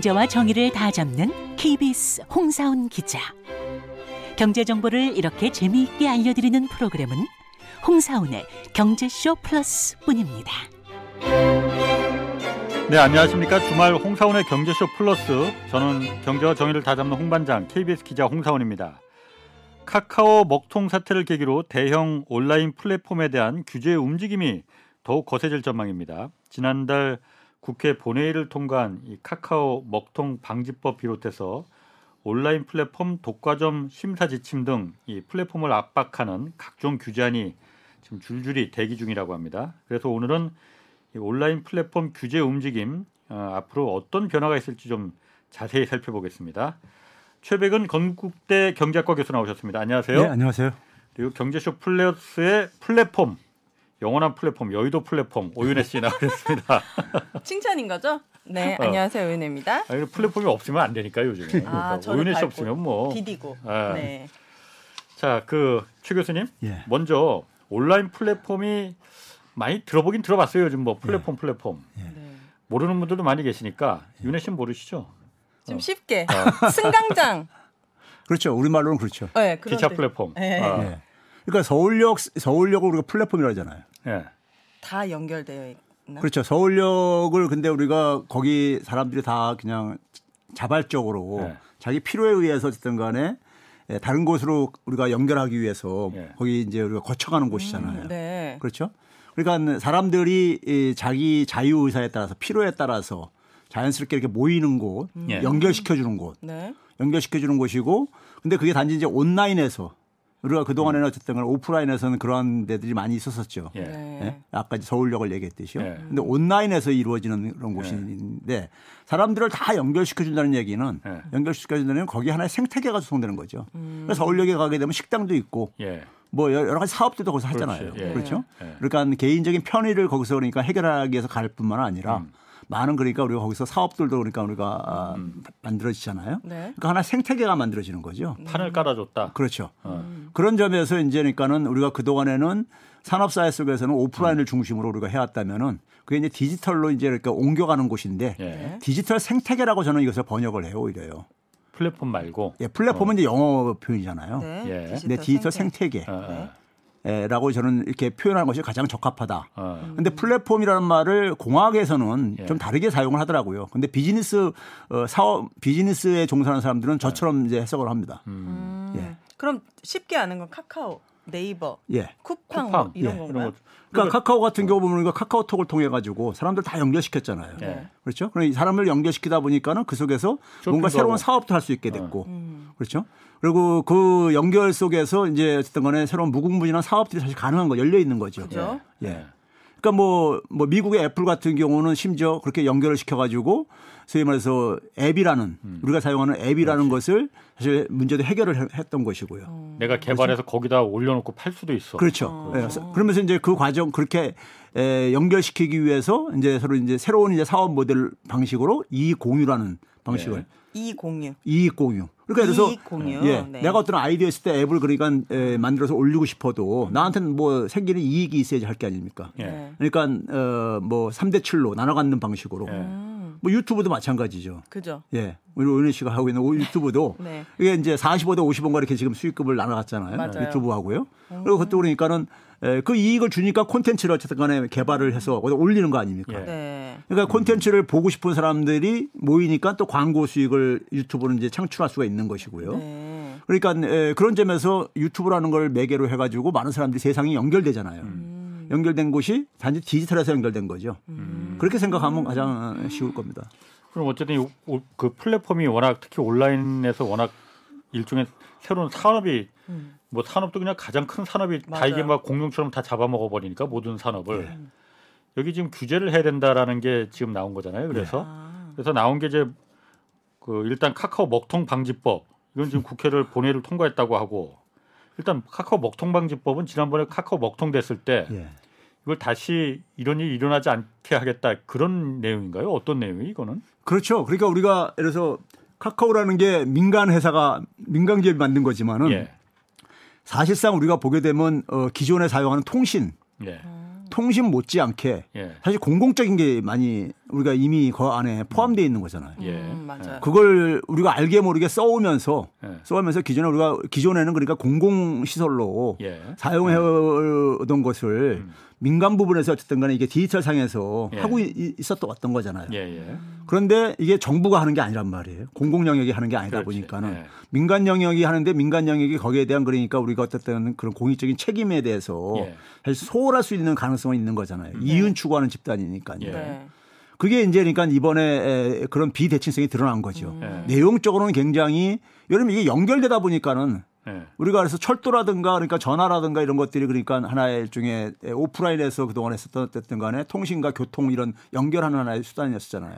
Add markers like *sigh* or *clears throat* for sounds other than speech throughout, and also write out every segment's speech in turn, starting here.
경제와 정의를 다 잡는 KBS 홍사훈 기자. 경제 정보를 이렇게 재미있게 알려드리는 프로그램은 홍사훈의 경제쇼 플러스뿐입니다. 네, 안녕하십니까. 주말 홍사원의 경제쇼 플러스. 저는 경제와 정의를 다 잡는 홍반장 KBS 기자 홍사원입니다. 카카오 먹통 사태를 계기로 대형 온라인 플랫폼에 대한 규제 움직임이 더욱 거세질 전망입니다. 지난달 국회 본회의를 통과한 이 카카오 먹통 방지법 비롯해서 온라인 플랫폼 독과점 심사 지침 등 이 플랫폼을 압박하는 각종 규제안이 지금 줄줄이 대기 중이라고 합니다. 그래서 오늘은 이 온라인 플랫폼 규제 움직임 어, 앞으로 어떤 변화가 있을지 좀 자세히 살펴보겠습니다. 최백은 건국대 경제학과 교수 나오셨습니다. 안녕하세요. 네, 안녕하세요. 그리고 경제쇼 플러스의 플랫폼 영원한 플랫폼 여의도 플랫폼 오윤혜 씨 나오셨습니다. *laughs* 칭찬인 거죠? 네, 어. 안녕하세요, 오윤혜입니다. 아니, 플랫폼이 없으면 안 되니까 요즘에. 그러니까 저를 오윤혜 씨 없으면 뭐. 디디고. 아. 네. 자, 그 최 교수님 예. 먼저 온라인 플랫폼이 많이 들어보긴 들어봤어요. 요즘 뭐 플랫폼 플랫폼 네. 모르는 분들도 많이 계시니까 윤혜 씨는 모르시죠? 좀 어. 쉽게 *laughs* 승강장. 그렇죠. 우리말로는 그렇죠. 네, 기차 뜻. 플랫폼. 네. 아, 예. 그러니까 서울역 서울역을 우리가 플랫폼이라 하잖아요. 예. 다 연결되어 있나? 그렇죠. 서울역을 근데 우리가 거기 사람들이 다 그냥 자발적으로 네. 자기 필요에 의해서 어쨌든 간에 예, 다른 곳으로 우리가 연결하기 위해서 예. 거기 이제 우리가 거쳐가는 곳이잖아요. 네. 그렇죠. 그러니까 사람들이 이 자기 자유 의사에 따라서 필요에 따라서 자연스럽게 이렇게 모이는 곳, 예. 연결시켜 주는 곳. 네. 연결시켜 주는 곳이고 근데 그게 단지 이제 온라인에서 우리가 그동안에는 어쨌든 간에 오프라인에서는 그러한 데들이 많이 있었었죠. 예. 네. 예? 아까 서울역을 얘기했듯이요. 예. 근데 온라인에서 이루어지는 그런 곳인데 사람들을 다 연결시켜 준다는 얘기는 예. 연결시켜 준다는 건 거기 하나의 생태계가 구성되는 거죠. 그래서 서울역에 가게 되면 식당도 있고 예. 뭐 여러 가지 사업들도 거기서 하잖아요. 그렇지. 예. 그렇죠? 예. 그러니까 개인적인 편의를 거기서 그러니까 해결하기 위해서 갈 뿐만 아니라 음. 많은 그러니까 우리가 거기서 사업들도 그러니까 우리가 아, 음. 만들어지잖아요. 네. 그러니까 하나 의 생태계가 만들어지는 거죠. 판을 깔아줬다. 그렇죠. 어. 그런 점에서 이제 그러니까는 우리가 그 동안에는 산업사회 속에서는 오프라인을 중심으로 우리가 해왔다면은 그게 이제 디지털로 이제 이렇게 옮겨가는 곳인데 예. 디지털 생태계라고 저는 이것을 번역을 해요, 오히려요. 플랫폼 말고. 예, 플랫폼은 이제 영어 표현이잖아요. 네. 예. 네, 디지털 생태계. 어, 어. 에, 라고 저는 이렇게 표현하는 것이 가장 적합하다. 어. 근데 플랫폼이라는 말을 공학에서는 예. 좀 다르게 사용을 하더라고요. 근데 비즈니스 어, 사업 비즈니스에 종사하는 사람들은 저처럼 이제 해석을 합니다. 음. 예. 그럼 쉽게 아는 건 카카오, 네이버, 예. 쿠팡, 쿠팡. 뭐 이런 예. 건가요? 이런 거. 그러니까 카카오 같은 경우 보면 카카오톡을 통해 가지고 사람들 다 연결시켰잖아요. 예. 그렇죠? 이 사람을 연결시키다 보니까는 그 속에서 뭔가 새로운 하고. 사업도 할 수 있게 됐고. 음. 그렇죠? 그리고 그 연결 속에서 이제 어쨌든 간에 새로운 무궁무진한 사업들이 사실 가능한 거 열려 있는 거죠. 그죠? 예. 그러니까 뭐, 뭐 미국의 애플 같은 경우는 심지어 그렇게 연결을 시켜가지고 소위 말해서 앱이라는 음. 우리가 사용하는 앱이라는 것을 사실 문제도 해결을 해- 했던 것이고요. 내가 개발해서 거기다 올려놓고 팔 수도 있어. 그렇죠. 예. 그러면서 이제 그 과정 그렇게 에, 연결시키기 위해서 이제 서로 이제 새로운 이제 사업 모델 방식으로 이익 공유라는 방식을 예. 이 공유. 이익 공유. 그러니까 그래서 공유. 예, 네. 내가 어떤 아이디어 있을 때 앱을 그러니까 에, 만들어서 올리고 싶어도 나한테는 뭐 생기는 이익이 있어야지 할 게 아닙니까? 예. 네. 그러니까 어 뭐 3대 7로 나눠 갖는 방식으로. 예. 음. 뭐 유튜브도 마찬가지죠. 그죠? 예. 우리 오윤희 씨가 하고 있는 오- 유튜브도 *laughs* 네. 이게 이제 45대 50원가 이렇게 지금 수익금을 나눠 갔잖아요. 맞아요. 유튜브 하고요. 그리고 그것도 그러니까는 에, 그 이익을 주니까 콘텐츠를 어쨌든 간에 개발을 해서 올리는 거 아닙니까? 예. 네. 그러니까 콘텐츠를 보고 싶은 사람들이 모이니까 또 광고 수익을 유튜브는 이제 창출할 수가 있는 것이고요. 네. 그러니까 에, 그런 점에서 유튜브라는 걸 매개로 해가지고 많은 사람들이 세상이 연결되잖아요. 음. 연결된 곳이 단지 디지털에서 연결된 거죠. 그렇게 생각하면 가장 쉬울 겁니다. 그럼 어쨌든 그 플랫폼이 워낙 특히 온라인에서 워낙 일종의 새로운 산업이 음. 뭐 산업도 그냥 가장 큰 산업이 다 맞아요. 이게 막 공룡처럼 다 잡아먹어 버리니까 모든 산업을 네. 여기 지금 규제를 해야 된다라는 게 지금 나온 거잖아요. 그래서 아. 그래서 나온 게 이제 그 일단 카카오 먹통 방지법 이건 지금 국회를 본회의를 통과했다고 하고 일단 카카오 먹통 방지법은 지난번에 카카오 먹통 됐을 때 예. 이걸 다시 이런 일이 일어나지 않게 하겠다 그런 내용인가요? 어떤 내용이 이거는? 그렇죠. 그러니까 우리가 예를 들어서 카카오라는 게 민간 회사가 민간 기업이 만든 거지만은 예. 사실상 우리가 보게 되면 어, 기존에 사용하는 통신, 예. 통신 못지않게 예. 사실 공공적인 게 많이 우리가 이미 그 안에 포함되어 있는 거잖아요. 예. 음, 맞아요. 그걸 우리가 알게 모르게 써오면서 예. 써오면서 기존에 우리가 기존에는 그러니까 공공 시설로 예. 사용해 오던 것을 민간 부분에서 어쨌든 간에 이게 디지털 상에서 예. 하고 이- 있었던 어떤 거잖아요. 예, 예. 그런데 이게 정부가 하는 게 아니란 말이에요. 공공 영역이 하는 게 아니다 그렇지. 보니까는 예. 민간 영역이 하는데 민간 영역이 거기에 대한 그러니까 우리가 어쨌든 그런 공익적인 책임에 대해서 예. 사실 소홀할 수 있는 가능성은 있는 거잖아요. 이윤 추구하는 집단이니까요. 예. 네. 그게 이제 그러니까 이번에 에, 그런 비대칭성이 드러난 거죠. 예. 내용적으로는 굉장히 여러분 이게 연결되다 보니까는 예. 우리가 그래서 철도라든가 그러니까 전화라든가 이런 것들이 그러니까 하나의 일종의 오프라인에서 그동안 했었던 어쨌든 간에 통신과 교통 이런 연결하는 하나의 수단이었잖아요.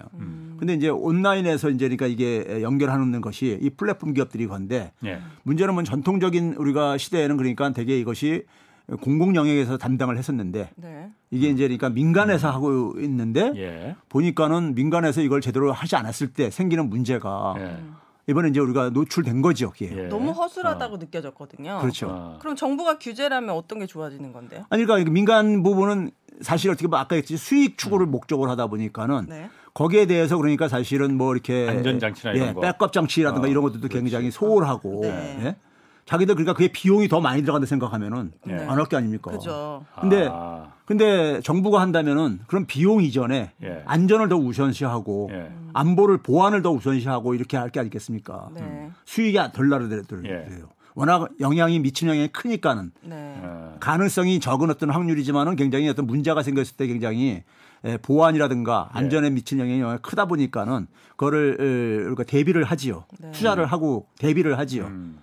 근데 이제 온라인에서 이제 그러니까 이게 연결하는 것이 이 플랫폼 기업들이 건데 예. 문제는 뭐 전통적인 우리가 시대에는 그러니까 되게 이것이 공공 영역에서 담당을 했었는데 네. 이게 이제 그러니까 민간에서 하고 있는데 예. 보니까는 민간에서 이걸 제대로 하지 않았을 때 생기는 문제가 예. 이번에 이제 우리가 노출된 거죠. 거기에. 예. 너무 허술하다고 느껴졌거든요. 그렇죠. 어. 그럼 정부가 규제라면 어떤 게 좋아지는 건데요? 아니 그러니까 민간 부분은 사실 어떻게 보면 아까 했듯이 수익 추구를 목적으로 하다 보니까는 네. 거기에 대해서 그러니까 사실은 뭐 이렇게 안전 장치나 이런 예, 거. 백업 장치라든가 어, 이런 것들도 굉장히 소홀하고 네. 예? 자기들 그러니까 그게 비용이 더 많이 들어간다 생각하면은 네. 안할 게 아닙니까? 그죠. 근데 아. 근데 정부가 한다면은 그런 비용 이전에 예. 안전을 더 우선시하고 예. 안보를 보안을 더 우선시하고 이렇게 할 게 아니겠습니까? 네. 수익이 덜 나더라도요. 예. 워낙 영향이 미치는 영향이 크니까는 네. 어. 가능성이 적은 어떤 확률이지만은 굉장히 어떤 문제가 생겼을 때 굉장히 에, 보안이라든가 예. 안전에 미치는 영향이 영향이 크다 보니까는 그거를 에, 우리가 대비를 하지요. 네. 투자를 하고 대비를 하지요. 음.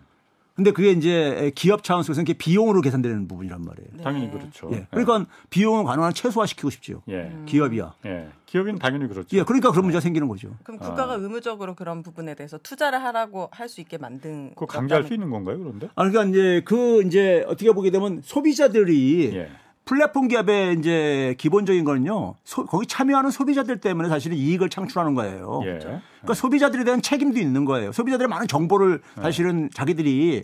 근데 그게 이제 기업 차원 속에서는 그게 비용으로 계산되는 부분이란 말이에요. 네. 당연히 그렇죠. 예. 그러니까 비용은 가능한 최소화시키고 싶지요. 예. 기업이야. 예. 기업인 당연히 그렇죠. 예. 그러니까 그런 문제가 생기는 거죠. 그럼 국가가 의무적으로 그런 부분에 대해서 투자를 하라고 할 수 있게 만든 그거 강제할 수 있는 건가요, 그런데? 아, 그러니까 이제 그 이제 어떻게 보게 되면 소비자들이 예. 플랫폼 기업의 이제 기본적인 거는요. 소- 거기 참여하는 소비자들 때문에 사실은 이익을 창출하는 거예요. 예. 그러니까 소비자들에 대한 책임도 있는 거예요. 소비자들의 많은 정보를 사실은 자기들이.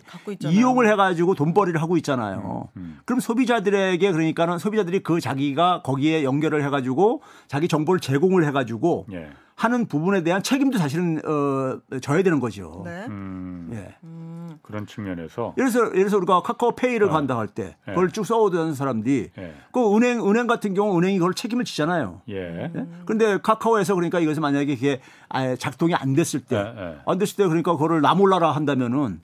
이용을 해가지고 돈벌이를 하고 있잖아요. 음. 그럼 소비자들에게 그러니까는 소비자들이 그 자기가 거기에 연결을 해가지고 자기 정보를 제공을 해가지고 예. 하는 부분에 대한 책임도 사실은 어, 져야 되는 거죠. 네. 음. 예. 그런 측면에서 예를 들어서, 예를 들어서 우리가 카카오페이를 간다 할때 예. 그걸 쭉 써오던 사람들이 예. 그 은행 은행 같은 경우 은행이 그걸 책임을 지잖아요. 예. 예? 그런데 카카오에서 그러니까 이것이 만약에 이게 아예 작동이 안 됐을 때, 예, 예. 안 됐을 때 그러니까 그거를 나 몰라라 한다면은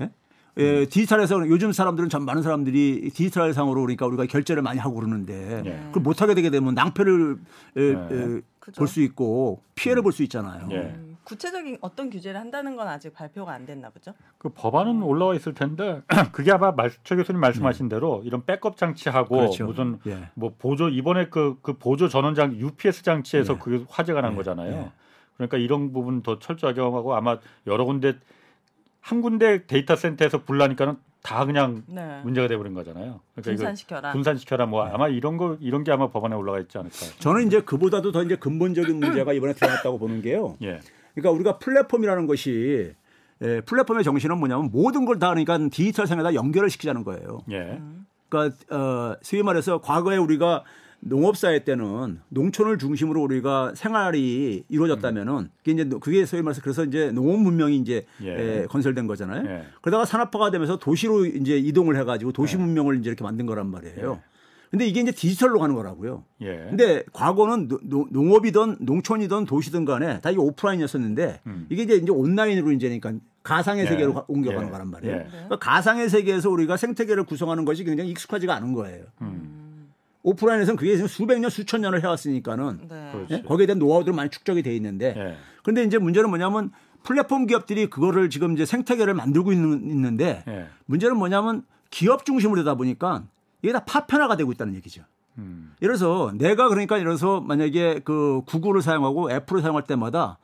예? 음. 예, 디지털에서 요즘 사람들은 전 많은 사람들이 디지털 상으로 그러니까 우리가 결제를 많이 하고 그러는데 예. 그걸 못 하게 되게 되면 낭패를 예. 그죠. 볼 수 있고 피해를 볼 수 있잖아요. 예. 음, 구체적인 어떤 규제를 한다는 건 아직 발표가 안 됐나 보죠. 그 법안은 올라와 있을 텐데 *clears throat* 그게 아마 말, 최 교수님 말씀하신 대로 이런 백업 장치하고 네. 그렇죠. 무슨 예. 뭐 보조 이번에 그, 그 보조 전원 장 UPS 장치에서 예. 그게 화재가 난 예. 거잖아요. 예. 그러니까 이런 부분 더 철저하게 하고 아마 여러 군데 한 군데 데이터 센터에서 불나니까는 다 그냥 네. 문제가 돼버린 거잖아요. 그러니까 분산시켜라. 이거 분산시켜라 뭐 아마 이런 거 이런 게 아마 법안에 올라가 있지 않을까. 저는 이제 그보다도 더 이제 근본적인 문제가 이번에 드러났다고 보는 게요. 예. 그러니까 우리가 플랫폼이라는 것이 예, 플랫폼의 정신은 뭐냐면 모든 걸 다 그러니까 디지털 상에다 연결을 시키자는 거예요. 예. 그러니까 어, 소위 말해서 과거에 우리가 농업사회 때는 농촌을 중심으로 우리가 생활이 이루어졌다면은 그게 이제 노- 그게 소위 말해서 그래서 이제 농업 문명이 이제 예. 에, 건설된 거잖아요. 예. 그러다가 산업화가 되면서 도시로 이제 이동을 해가지고 도시 문명을 이제 이렇게 만든 거란 말이에요. 근데 이게 이제 디지털로 가는 거라고요. 예. 근데 과거는 노- 노- 농업이든 농촌이든 도시든 간에 다 이게 오프라인이었었는데 이게 이제 이제 온라인으로 이제 그러니까 가상의 예. 세계로 가- 옮겨가는 예. 거란 말이에요. 예. 그러니까 가상의 세계에서 우리가 생태계를 구성하는 것이 굉장히 익숙하지가 않은 거예요. 오프라인에서는 그게 지금 수백 년 수천 년을 해왔으니까는 네. 예? 거기에 대한 노하우들은 많이 축적이 돼 있는데 예. 근데 이제 문제는 뭐냐면 플랫폼 기업들이 그거를 지금 이제 생태계를 만들고 있는, 있는데 예. 문제는 뭐냐면 기업 중심으로 되다 보니까 이게 다 파편화가 되고 있다는 얘기죠. 음. 예를 들어서 내가 그러니까 예를 들어서 만약에 그 구글을 사용하고 애플을 사용할 때마다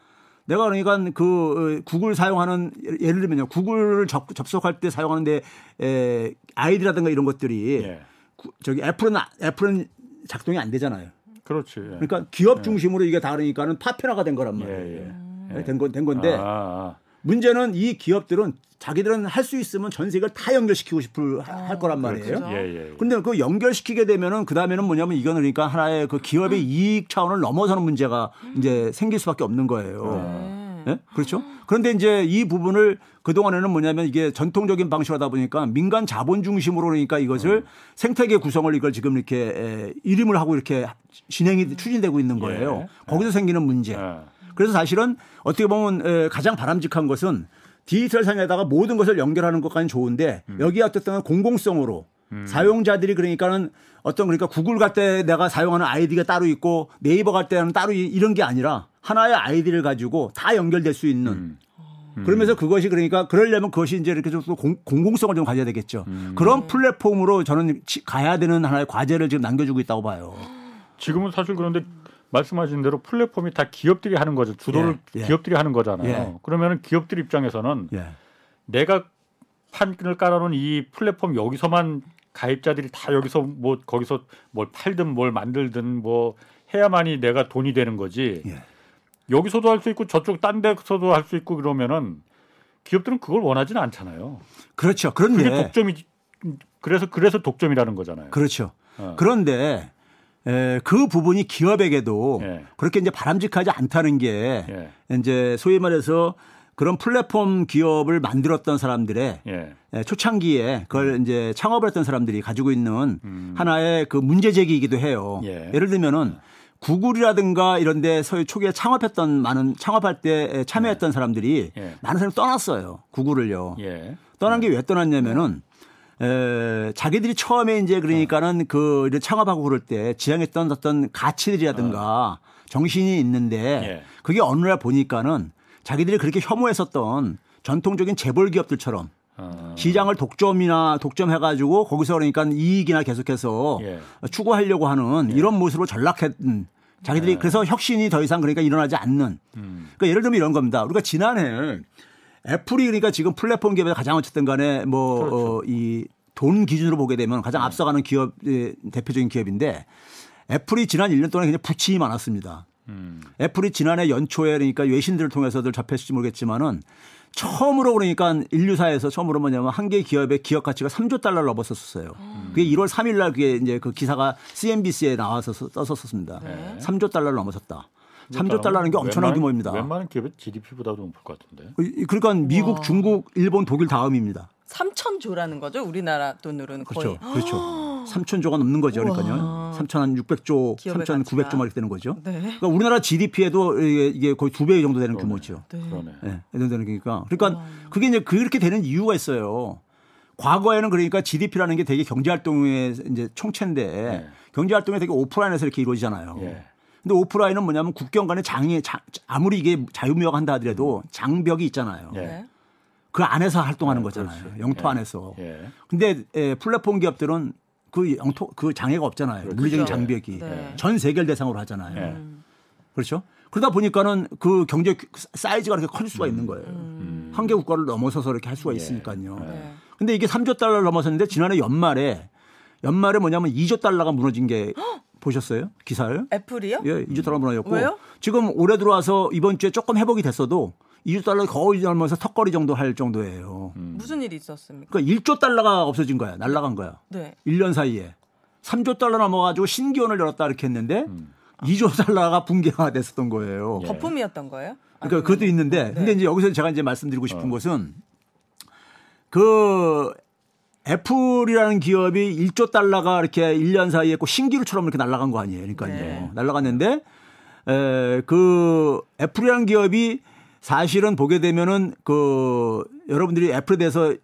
내가 그러니까 그 어, 구글 사용하는 예를 들면요 구글을 접, 접속할 때 사용하는데 에, 아이디라든가 이런 것들이 예. 구- 저기 애플은 아- 애플은 작동이 안 되잖아요. 그렇지. 예. 그러니까 기업 중심으로 이게 다 그러니까는 파편화가 된 거란 말이에요. 예, 예. 네, 된, 건, 된 건데 아, 아. 문제는 이 기업들은 자기들은 할 수 있으면 전 세계를 다 연결시키고 싶을 하- 할 거란 말이에요. 그렇죠. 예, 예. 예. 근데 그 연결시키게 되면은 그 다음에는 뭐냐면 이거는 그러니까 하나의 그 기업의 이익 차원을 넘어서는 문제가 이제 생길 수밖에 없는 거예요. 네. 예? 그렇죠. 그런데 이제 이 부분을 그동안에는 뭐냐면 이게 전통적인 방식으로 하다 보니까 민간 자본 중심으로 그러니까 이것을 생태계 구성을 이걸 지금 이렇게 에, 이름을 하고 이렇게 진행이 추진되고 있는 거예요. 예. 거기서 생기는 문제. 예. 그래서 사실은 어떻게 보면 에, 가장 바람직한 것은 디지털 상에다가 모든 것을 연결하는 것까지는 좋은데 음. 여기 어쨌든 공공성으로 사용자들이 그러니까는 어떤 그러니까 구글 갈 때 내가 사용하는 아이디가 따로 있고 네이버 갈 때는 따로 이- 이런 게 아니라 하나의 아이디를 가지고 다 연결될 수 있는 음. 그러면서 그것이 그러니까 그러려면 그것이 이제 이렇게 좀 공- 공공성을 좀 가져야 되겠죠. 음. 그런 플랫폼으로 저는 치- 가야 되는 하나의 과제를 지금 남겨주고 있다고 봐요. 지금은 사실 그런데 말씀하신 대로 플랫폼이 다 기업들이 하는 거죠. 주도를 예, 예. 기업들이 하는 거잖아요. 예. 그러면 기업들 입장에서는 예. 내가 판을 깔아놓은 이 플랫폼 여기서만 가입자들이 다 여기서 뭐 거기서 뭘 팔든 뭘 만들든 뭐 해야만이 내가 돈이 되는 거지. 예. 여기서도 할 수 있고 저쪽 딴 데서도 할 수 있고 그러면은 기업들은 그걸 원하지는 않잖아요. 그렇죠. 그게 그런데 독점이 그래서 그래서 독점이라는 거잖아요. 그렇죠. 어. 그런데 에, 그 부분이 기업에게도 예. 그렇게 이제 바람직하지 않다는 게 예. 이제 소위 말해서 그런 플랫폼 기업을 만들었던 사람들의 예. 에, 초창기에 그걸 이제 창업을 했던 사람들이 가지고 있는 음. 하나의 그 문제 제기이기도 해요. 예. 예를 들면은 구글이라든가 이런 데 소위 초기에 창업했던 많은 창업할 때 참여했던 사람들이 예. 많은 사람이 떠났어요. 구글을요. 예. 떠난 게 왜 떠났냐면은 에, 자기들이 처음에 이제 그러니까는 그 창업하고 그럴 때 지향했던 어떤 가치들이라든가 정신이 있는데 예. 그게 어느 날 보니까는 자기들이 그렇게 혐오했었던 전통적인 재벌 기업들처럼 어. 시장을 독점이나 독점해가지고 거기서 그러니까 이익이나 계속해서 예. 추구하려고 하는 이런 모습으로 전락했던 자기들이 그래서 혁신이 더 이상 그러니까 일어나지 않는 음. 그러니까 예를 들면 이런 겁니다. 우리가 지난해 애플이 그러니까 지금 플랫폼 기업에서 가장 어쨌든 간에 뭐이돈 기준으로 보게 되면 가장 앞서가는 기업 의 대표적인 기업인데 애플이 지난 1년 동안 굉장히 부침이 많았습니다. 음. 애플이 지난해 연초에 그러니까 외신들을 통해서들 접했을지 모르겠지만은 처음으로 그러니까 인류사에서 처음으로 뭐냐면 한 개 기업의 기업 가치가 3조 달러를 넘었었어요. 그게 1월 3일 날 그게 이제 그 기사가 CNBC에 나와서 떴었습니다. 3조 달러를 넘어섰다. 3조 달러는 게 엄청난 웬만한- 규모입니다. 웬만한 기업의 GDP보다도 높을 것 같은데. 그러니까 미국, 중국, 일본, 독일 다음입니다. 3천 조라는 거죠. 우리나라 돈으로는 그렇죠. 거의. 그렇죠. 3천조가 넘는 거죠. 그러니까요. 3,600조, 기업의 3,900조 가치가. 막 이렇게 되는 거죠. 네. 그러니까 우리나라 GDP에도 이게, 이게 거의 두 배 정도 되는 규모죠. 네. 그러네. 예, 이 정도 되는 거니까. 그러니까 그게 이제 그렇게 되는 이유가 있어요. 과거에는 그러니까 GDP라는 게 되게 경제 활동의 이제 총체인데 네. 경제 활동이 되게 오프라인에서 이렇게 이루어지잖아요. 예. 근데 오프라인은 뭐냐면 국경 간의 장이 자- 아무리 이게 자유무역 한다 하더라도 장벽이 있잖아요. 예. 네. 그 안에서 활동하는 네, 거잖아요. 그렇지. 영토 예. 안에서. 예. 근데 에, 플랫폼 기업들은 그 영토 그 장애가 없잖아요. 물리적인 그렇죠. 장벽이 네. 전 세계를 대상으로 하잖아요. 예. 그렇죠? 그러다 보니까는 그 경제 사이즈가 이렇게 커질 수가 있는 거예요. 음. 한개 국가를 넘어서서 이렇게 할 수가 예. 있으니까요. 네. 근데 이게 3조 달러를 넘어섰는데 지난해 연말에 연말에 뭐냐면 2조 달러가 무너진 게 보셨어요? 기사를? 애플이요? 예, 2조 달러 무너졌고 왜요? 지금 올해 들어와서 이번 주에 조금 회복이 됐어도 2조 달러 거의 넘어서 턱걸이 정도 할 정도예요. 무슨 일이 있었습니까? 그러니까 1조 달러가 없어진 거야. 날라간 거야. 네. 1년 사이에 3조 달러 넘어가지고 신기원을 열었다 이렇게 했는데 음. 2조 달러가 붕괴가 됐었던 거예요. 예. 거품이었던 거예요? 그러니까 그것도 있는데 네. 근데 이제 여기서 제가 이제 말씀드리고 싶은 어. 것은 그 애플이라는 기업이 1조 달러가 이렇게 1년 사이에 꼭 신기루처럼 이렇게 날아간 거 아니에요. 그러니까요. 네. 날아갔는데 에, 그 애플이라는 기업이 사실은 보게 되면은 그 여러분들이 애플에 대해서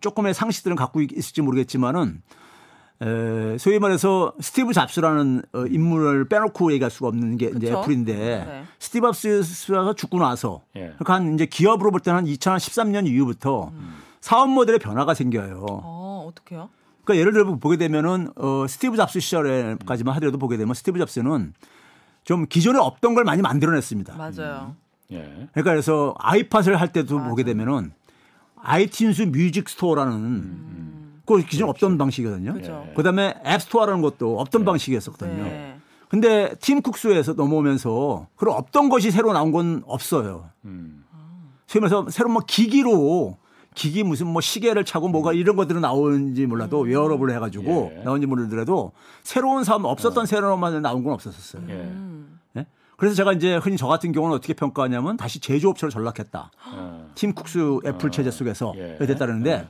조금의 상식들은 갖고 있- 있을지 모르겠지만은 에, 소위 말해서 스티브 잡스라는 어, 인물을 빼놓고 얘기할 수가 없는 게 이제? 애플인데 네. 스티브 잡스가 죽고 나서 예. 그러니까 한 이제 기업으로 볼 때는 한 2013년 이후부터 사업 모델의 변화가 생겨요. 어, 어떻게요? 그러니까 예를 들어 보게 되면은 어, 스티브 잡스 시절에까지만 하더라도 보게 되면 스티브 잡스는 좀 기존에 없던 걸 많이 만들어냈습니다. 맞아요. 예. 그러니까 그래서 아이팟을 할 때도 보게 되면은 iTunes Music Store라는 그 기존 없던 방식이거든요. 그죠. 예. 그다음에 App Store라는 것도 없던 방식이었었거든요. 네. 근데 팀 쿡스에서 넘어오면서 그런 없던 것이 새로 나온 건 없어요. 음. 소위 말해서 새로운 뭐 기기로 기기 무슨 뭐 시계를 차고 뭐가 이런 것들은 나오는지 몰라도 웨어러블 해가지고 예. 나온지 모르더라도 새로운 사업 없었던 새로운 만 나온 건 없었었어요. 예. 음. 예? 그래서 제가 이제 흔히 저 같은 경우는 어떻게 평가하냐면 다시 제조업체로 전락했다. 어. 팀 쿡스 애플 체제 속에서 예. 됐다는데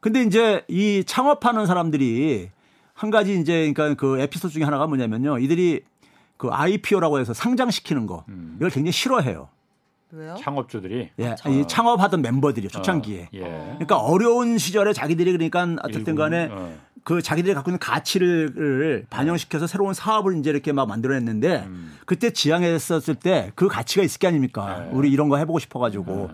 근데 이제 이 창업하는 사람들이 한 가지 이제 그러니까 그 에피소드 중에 하나가 뭐냐면요. 이들이 그 IPO라고 해서 상장시키는 거 음. 이걸 굉장히 싫어해요. 왜요? 창업주들이 예, 이 창업하던 멤버들이 초창기에. 어, 예. 그러니까 어려운 시절에 자기들이 그러니까 어쨌든 간에 어. 그 자기들이 갖고 있는 가치를 반영시켜서 새로운 사업을 이제 이렇게 막 만들어냈는데 음. 그때 지향했었을 때 그 가치가 있을 게 아닙니까? 네. 우리 이런 거 해보고 싶어가지고.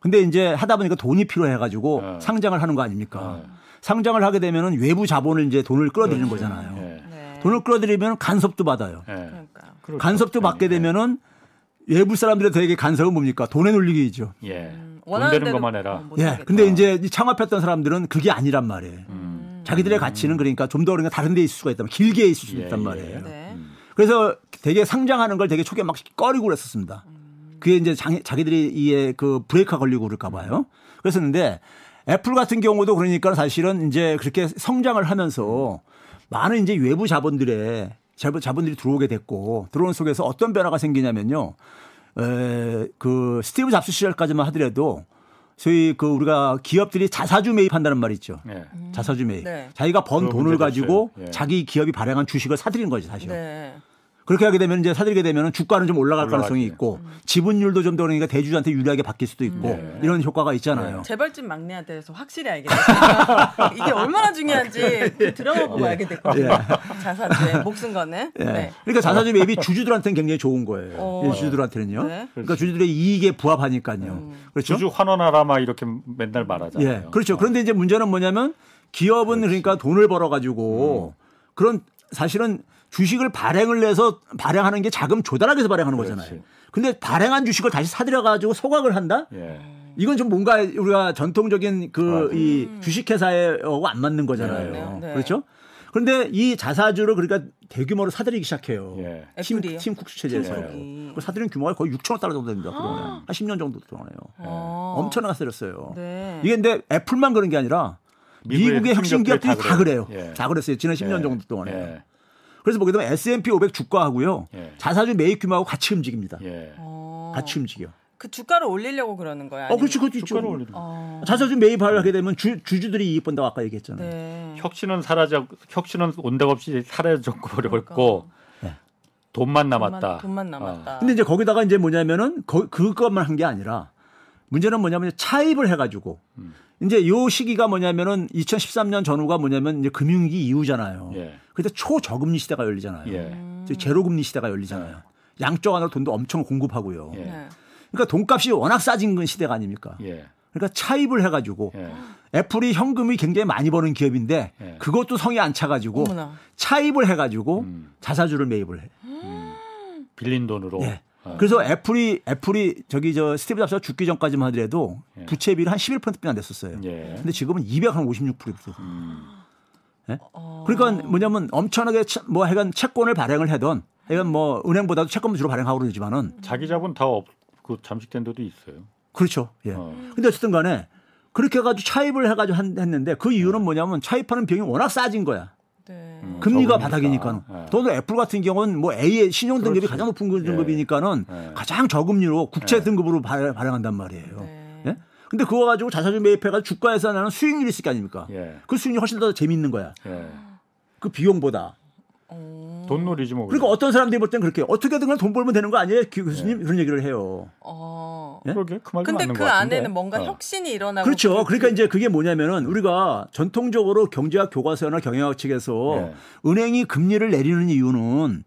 근데 이제 하다 보니까 돈이 필요해가지고 네. 상장을 하는 거 아닙니까? 네. 상장을 하게 되면은 외부 자본을 이제 돈을 끌어들이는 거잖아요. 예. 네. 돈을 끌어들이면 간섭도 받아요. 예. 그러니까요. 그렇죠. 간섭도 받게 되면은 외부 사람들의 되게 간섭은 뭡니까? 돈에 놀리기죠. 예. 음, 돈 원하는 되는 것만 해라. 어, 못 예. 근데 이제 이 창업했던 사람들은 그게 아니란 말이에요. 음. 자기들의 가치는 그러니까 좀 더 그러니까 다른 데 있을 수가 있다. 길게 있을 수 예, 있단 예. 말이에요. 네. 그래서 되게 상장하는 걸 되게 초기에 막 꺼리고 그랬었습니다. 그게 이제 장- 자기들이 이에 그 브레이크가 걸리고 그럴까 봐요. 그랬었는데 애플 같은 경우도 그러니까 사실은 이제 그렇게 성장을 하면서 많은 이제 외부 자본들의 자본- 자본들이 들어오게 됐고 들어오는 속에서 어떤 변화가 생기냐면요. 에, 그 스티브 잡스 시절까지만 하더라도 소위 그 우리가 기업들이 자사주 매입한다는 말이 있죠. 예. 자사주 매입. 네. 자기가 번 돈을 가지고. 예. 자기 기업이 발행한 주식을 사들이는 거지 사실은. 네. 그렇게 하게 되면 이제 사들이게 되면 주가는 좀 올라갈 올라가지. 가능성이 있고 지분율도 좀 더 그러니까 대주주한테 유리하게 바뀔 수도 있고 네. 이런 효과가 있잖아요. 재벌집 막내한테 대해서 확실히 알겠어요. 이게 얼마나 중요한지 그 드라마 보고 알게 됐거든요. 자사주에 목숨 거는. 예. 네. 그러니까 자사주 매입이 주주들한테는 굉장히 좋은 거예요. 어. 예, 주주들한테는요. 네. 그러니까 주주들의 이익에 부합하니까요. 그렇죠? 주주 환원하라 막 이렇게 맨날 말하잖아요. 예, 그렇죠. 그런데 이제 문제는 뭐냐면 기업은 그러니까 돈을 벌어 가지고 그런 사실은 주식을 발행을 해서 발행하는 게 자금 조달하기 위해서 발행하는 그렇지. 거잖아요. 근데 발행한 주식을 다시 사들여 가지고 소각을 한다? 예. 이건 좀 뭔가 우리가 전통적인 그이 주식회사하고 안 맞는 거잖아요. 네, 네. 그렇죠? 그런데 이 자사주를 그러니까 대규모로 사들이기 시작해요. 예. 팀? 팀 국수 체제에서. 팀쿡이. 그 사들인 규모가 거의 6천억 달러 정도 됩니다. 그동안에. 한 10년 정도 동안에요. 어. 엄청나게 사들였어요. 네. 이게 근데 애플만 그런 게 아니라 미국의 미국의 혁신 기업들이 다 다 그래요. 예. 다 그랬어요. 지난 10년 예. 정도 동안에. 예. 그래서 보게 되면 S&P 500 주가하고요. 예. 자사주 매입 규모하고 같이 움직입니다. 예. 어. 같이 움직여. 그 주가를 올리려고 그러는 거야. 어, 그렇죠. 그것도 있죠. 주가를 올리는 거. 어. 자사주 매입하게 되면 주, 주주들이 이익 본다고 아까 얘기했잖아요. 네. 혁신은 사라져 혁신은 온데가 없이 사라져 버렸고 네. 돈만 남았다. 돈만, 돈만 남았다. 근데 이제 거기다가 이제 뭐냐면은 거, 그것만 한 게 아니라 문제는 뭐냐면 차입을 해가지고 음. 이제 요 시기가 뭐냐면은 2013년 전후가 뭐냐면 이제 금융위기 이후잖아요. 예. 그때 초저금리 시대가 열리잖아요. 예. 제로금리 시대가 열리잖아요. 양쪽 안으로 돈도 엄청 공급하고요. 예. 네. 그러니까 돈값이 워낙 싸진 건 시대가 아닙니까? 예. 그러니까 차입을 해가지고 예. 애플이 현금이 굉장히 많이 버는 기업인데 예. 그것도 성이 안 차가지고 어머나. 차입을 해가지고 음. 자사주를 매입을 해. 빌린 돈으로. 예. 어. 그래서 애플이 애플이 저기 저 스티브 잡스가 죽기 전까지만 하더라도 예. 부채 비율 한 11%뿐이 안 됐었어요. 예. 근데 지금은 256%. 음. 어. 그러니까 뭐냐면 엄청나게 차- 뭐 하여간 채권을 발행을 하던 하여간 뭐 은행보다도 채권을 주로 발행하고 그러지만은 자기 자본 다 없, 그 잠식된 데도 있어요. 그렇죠. 예. 어. 근데 어쨌든 간에 그렇게 해가지고 차입을 해가지고 한- 했는데 그 이유는 뭐냐면 차입하는 비용이 워낙 싸진 거야. 네. 음. 금리가 적으니까. 바닥이니까는. 예. 더도 애플 같은 경우는 뭐 A의 신용 등급이. 가장 높은 그 예. 등급이니까는 예. 가장 저금리로 국채 예. 등급으로 발- 발행한단 말이에요. 네. 예? 근데 그거 가지고 자사주 매입해가지고 주가에서 나는 수익률이 있을 게 아닙니까? 예. 그 수익률이 훨씬 더 재밌는 거야. 예. 그 비용보다. 어. 돈놀이지 뭐. 그러니까 어떤 사람들이 볼 땐 그렇게 어떻게든 간에 돈 벌면 되는 거 아니에요? 교- 교수님 그런 얘기를 해요. 어. 예? 그러게 그 말도 근데 맞는 그것 같은데. 안에는 뭔가 어. 혁신이 일어나고 그렇죠. 그- 그러니까 이제 그게 뭐냐면은 우리가 전통적으로 경제학 교과서나 경영학 측에서 네. 은행이 금리를 내리는 이유는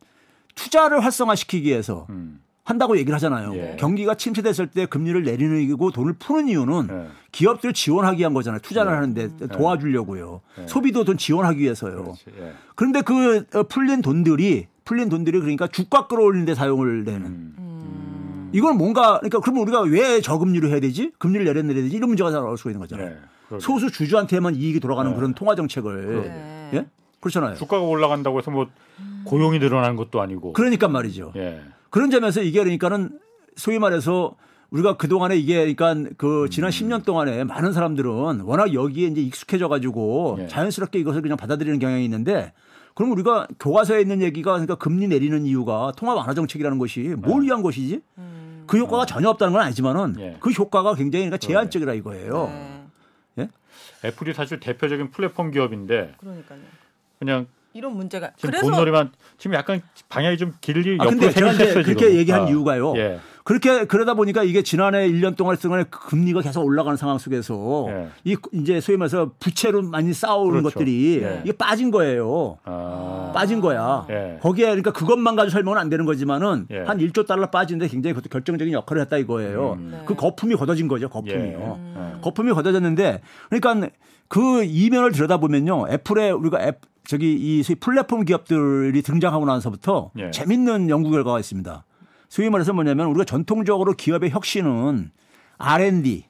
투자를 활성화시키기 위해서 음. 한다고 얘기를 하잖아요. 예. 경기가 침체됐을 때 금리를 내리는 이유고 돈을 푸는 이유는 예. 기업들을 지원하기 위한 거잖아요. 투자를 네. 하는데 도와주려고요. 네. 소비도 돈 지원하기 위해서요. 예. 그런데 그 어, 풀린 돈들이 풀린 돈들이 그러니까 주가 끌어올리는 데 사용을 되는. 음. 이건 뭔가 그러니까 그러면 우리가 왜 저금리로 해야 되지? 금리를 내려 내야 되지? 이런 문제가 나올 수가 있는 거잖아요. 예. 소수 주주한테만 이익이 돌아가는 네. 그런 통화 정책을 네. 예? 그렇잖아요. 주가가 올라간다고 해서 뭐 고용이 늘어나는 것도 아니고. 그러니까 말이죠. 예. 그런 점에서 이게 그러니까는 소위 말해서 우리가 그동안에 이게 그러니까 그 지난 10년 동안에 많은 사람들은 워낙 여기에 이제 익숙해져 가지고 예. 자연스럽게 이것을 그냥 받아들이는 경향이 있는데 그럼 우리가 교과서에 있는 얘기가 그러니까 금리 내리는 이유가 통화 완화 정책이라는 것이 뭘 위한 것이지? 그 효과가 전혀 없다는 건 아니지만은 예. 그 효과가 굉장히 그러니까 제한적이라 이거예요. 네. 애플이 사실 대표적인 플랫폼 기업인데 그러니까요. 그냥 이런 문제가 지금 그래서 돈놀이만 지금 약간 방향이 좀 길리 아, 옆으로 생겼어요, 그렇게. 얘기한 아, 이유가요. 예. 그렇게 그러다 보니까 이게 지난해 1년 동안 동안에 금리가 계속 올라가는 상황 속에서 예. 이 이제 소위 말해서 부채로 많이 쌓아오는 그렇죠. 것들이 예. 이게 빠진 거예요. 아. 빠진 거야. 예. 거기에 그러니까 그것만 가지고 설명은 안 되는 거지만은 예. 한 1조 달러 빠지는데 굉장히 그것도 결정적인 역할을 했다 이거예요. 음. 네. 그 거품이 걷어진 거죠. 거품이요. 예. 거품이 걷어졌는데 그러니까 그 이면을 들여다보면요. 애플에 우리가 앱 저기 이 소위 플랫폼 기업들이 등장하고 나서부터 예. 재밌는 연구 결과가 있습니다. 소위 말해서 뭐냐면 우리가 전통적으로 기업의 혁신은 R&D,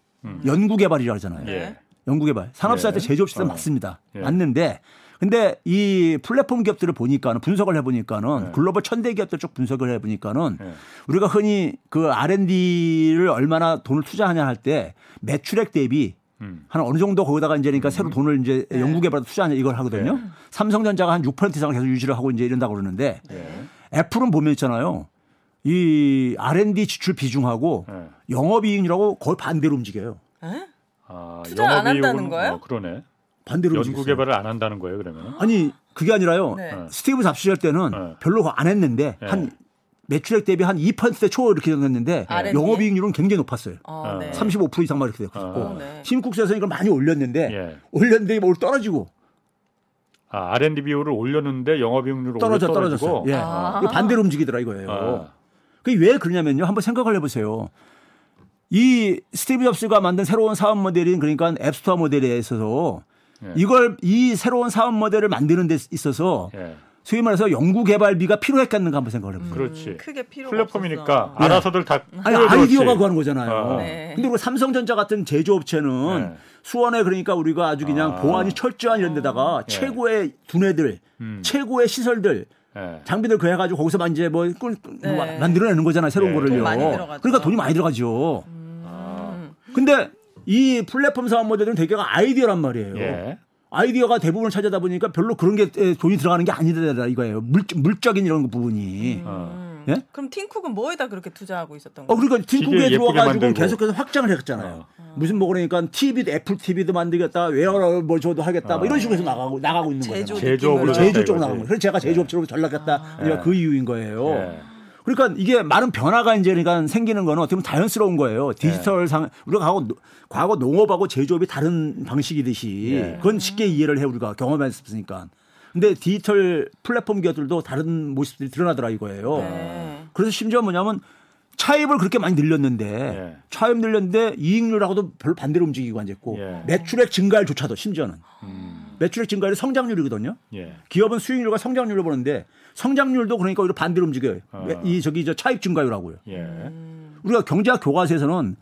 연구 개발이라고 하잖아요. 음. 예. 연구 개발. 산업사한테 예. 제조업체도 어. 맞습니다. 예. 맞는데 근데 이 플랫폼 기업들을 보니까는 분석을 해보니까는 예. 글로벌 천대 기업들 쪽 분석을 해보니까는 예. 우리가 흔히 그 R&D를 얼마나 돈을 투자하냐 할 때 매출액 대비 음. 한 어느 정도 거기다가 이제 그러니까 새로 돈을 이제 네. 연구 개발에 투자하냐 이걸 하거든요. 삼성전자가 한 6% 이상을 계속 유지를 하고 이제 이런다고 그러는데 예. 애플은 보면 있잖아요. 이 R&D 지출 비중하고 예. 영업이익이라고 거의 반대로 움직여요. 에? 아, 투자를 안 영업이익은- 한다는 거예요? 어, 그러네. 반대로 연구 움직였어요. 개발을 안 한다는 거예요, 그러면? 아니 그게 아니라요. 네. 스티브 잡스 시절 때는 네. 별로 안 했는데 네. 한 매출액 대비 한 2%대 초 이렇게 됐는데? 영업이익률은 굉장히 높았어요. 어, 네. 35% 이상 막 이렇게 됐고 어, 네. 신국수에서 이걸 많이 올렸는데 예. 올렸는데 뭘 떨어지고 아, R&D 비율을 올렸는데 영업이익률을 떨어져. 떨어졌어요. 예. 아. 반대로 움직이더라 이거예요. 아. 그게 왜 그러냐면요. 한번 생각을 해보세요. 이 스티브 잡스가 만든 새로운 사업 모델인 그러니까 앱스토어 모델에 있어서 예. 이걸 이 새로운 사업 모델을 만드는 데 있어서 예. 소위 말해서 연구 개발비가 필요했겠는가 한번 생각을 해보세요. 그렇지. 음, 크게 필요 플랫폼이니까 네. 알아서들 다 아니 끌어들였지. 아이디어가 구하는 거잖아요. 어. 네. 근데 우리 삼성전자 같은 제조업체는 네. 수원에 그러니까 우리가 아주 그냥 아. 보안이 철저한 이런 데다가 네. 최고의 두뇌들, 음. 최고의 시설들 예. 장비들 구해가지고 거기서 이제 뭐 꿀, 네. 마- 만들어내는 거잖아요. 새로운 네. 거를요. 돈 많이 들어가죠. 그러니까 돈이 많이 들어가죠. 음. 근데 이 플랫폼 사업 모델은 대개가 아이디어란 말이에요. 예. 아이디어가 대부분을 찾아다 보니까 별로 그런 게 에, 돈이 들어가는 게 아니다 이거예요. 물, 물적인 이런 부분이. 어. 예? 그럼 팀쿡은 뭐에다 그렇게 투자하고 있었던 어, 거예요? 그러니까 팀쿡에 들어와가지고. 계속해서 확장을 했잖아요. 무슨 뭐 그러니까 TV도 애플 TV도 만들겠다, 웨어러블 뭐 저도 하겠다, 뭐 이런 식으로 해서 나가고 나가고 있는 느낌으로. 제조 쪽으로. 나간 거예요. 그래서 제가 제조업체로 전락했다. 예. 그 이유인 거예요. 예. 그러니까 이게 많은 변화가 이제 그러니까 생기는 거는 어떻게 보면 자연스러운 거예요. 디지털 상 우리가 과거, 노- 과거 농업하고 제조업이 다른 방식이듯이 예. 그건 쉽게 이해를 해 우리가 경험했으니까. 근데 디지털 플랫폼 기업들도 다른 모습들이 드러나더라 이거예요. 네. 그래서 심지어 뭐냐면 차입을 그렇게 많이 늘렸는데 예. 차입 늘렸는데 이익률하고도 별로 반대로 움직이고 앉았고 예. 매출액 증가율조차도 심지어는 음. 매출액 증가율이 성장률이거든요. 예. 기업은 수익률과 성장률을 보는데 성장률도 그러니까 오히려 반대로 움직여요. 아. 이 저기 저 차입 증가율하고요. 예. 우리가 경제학 교과서에서는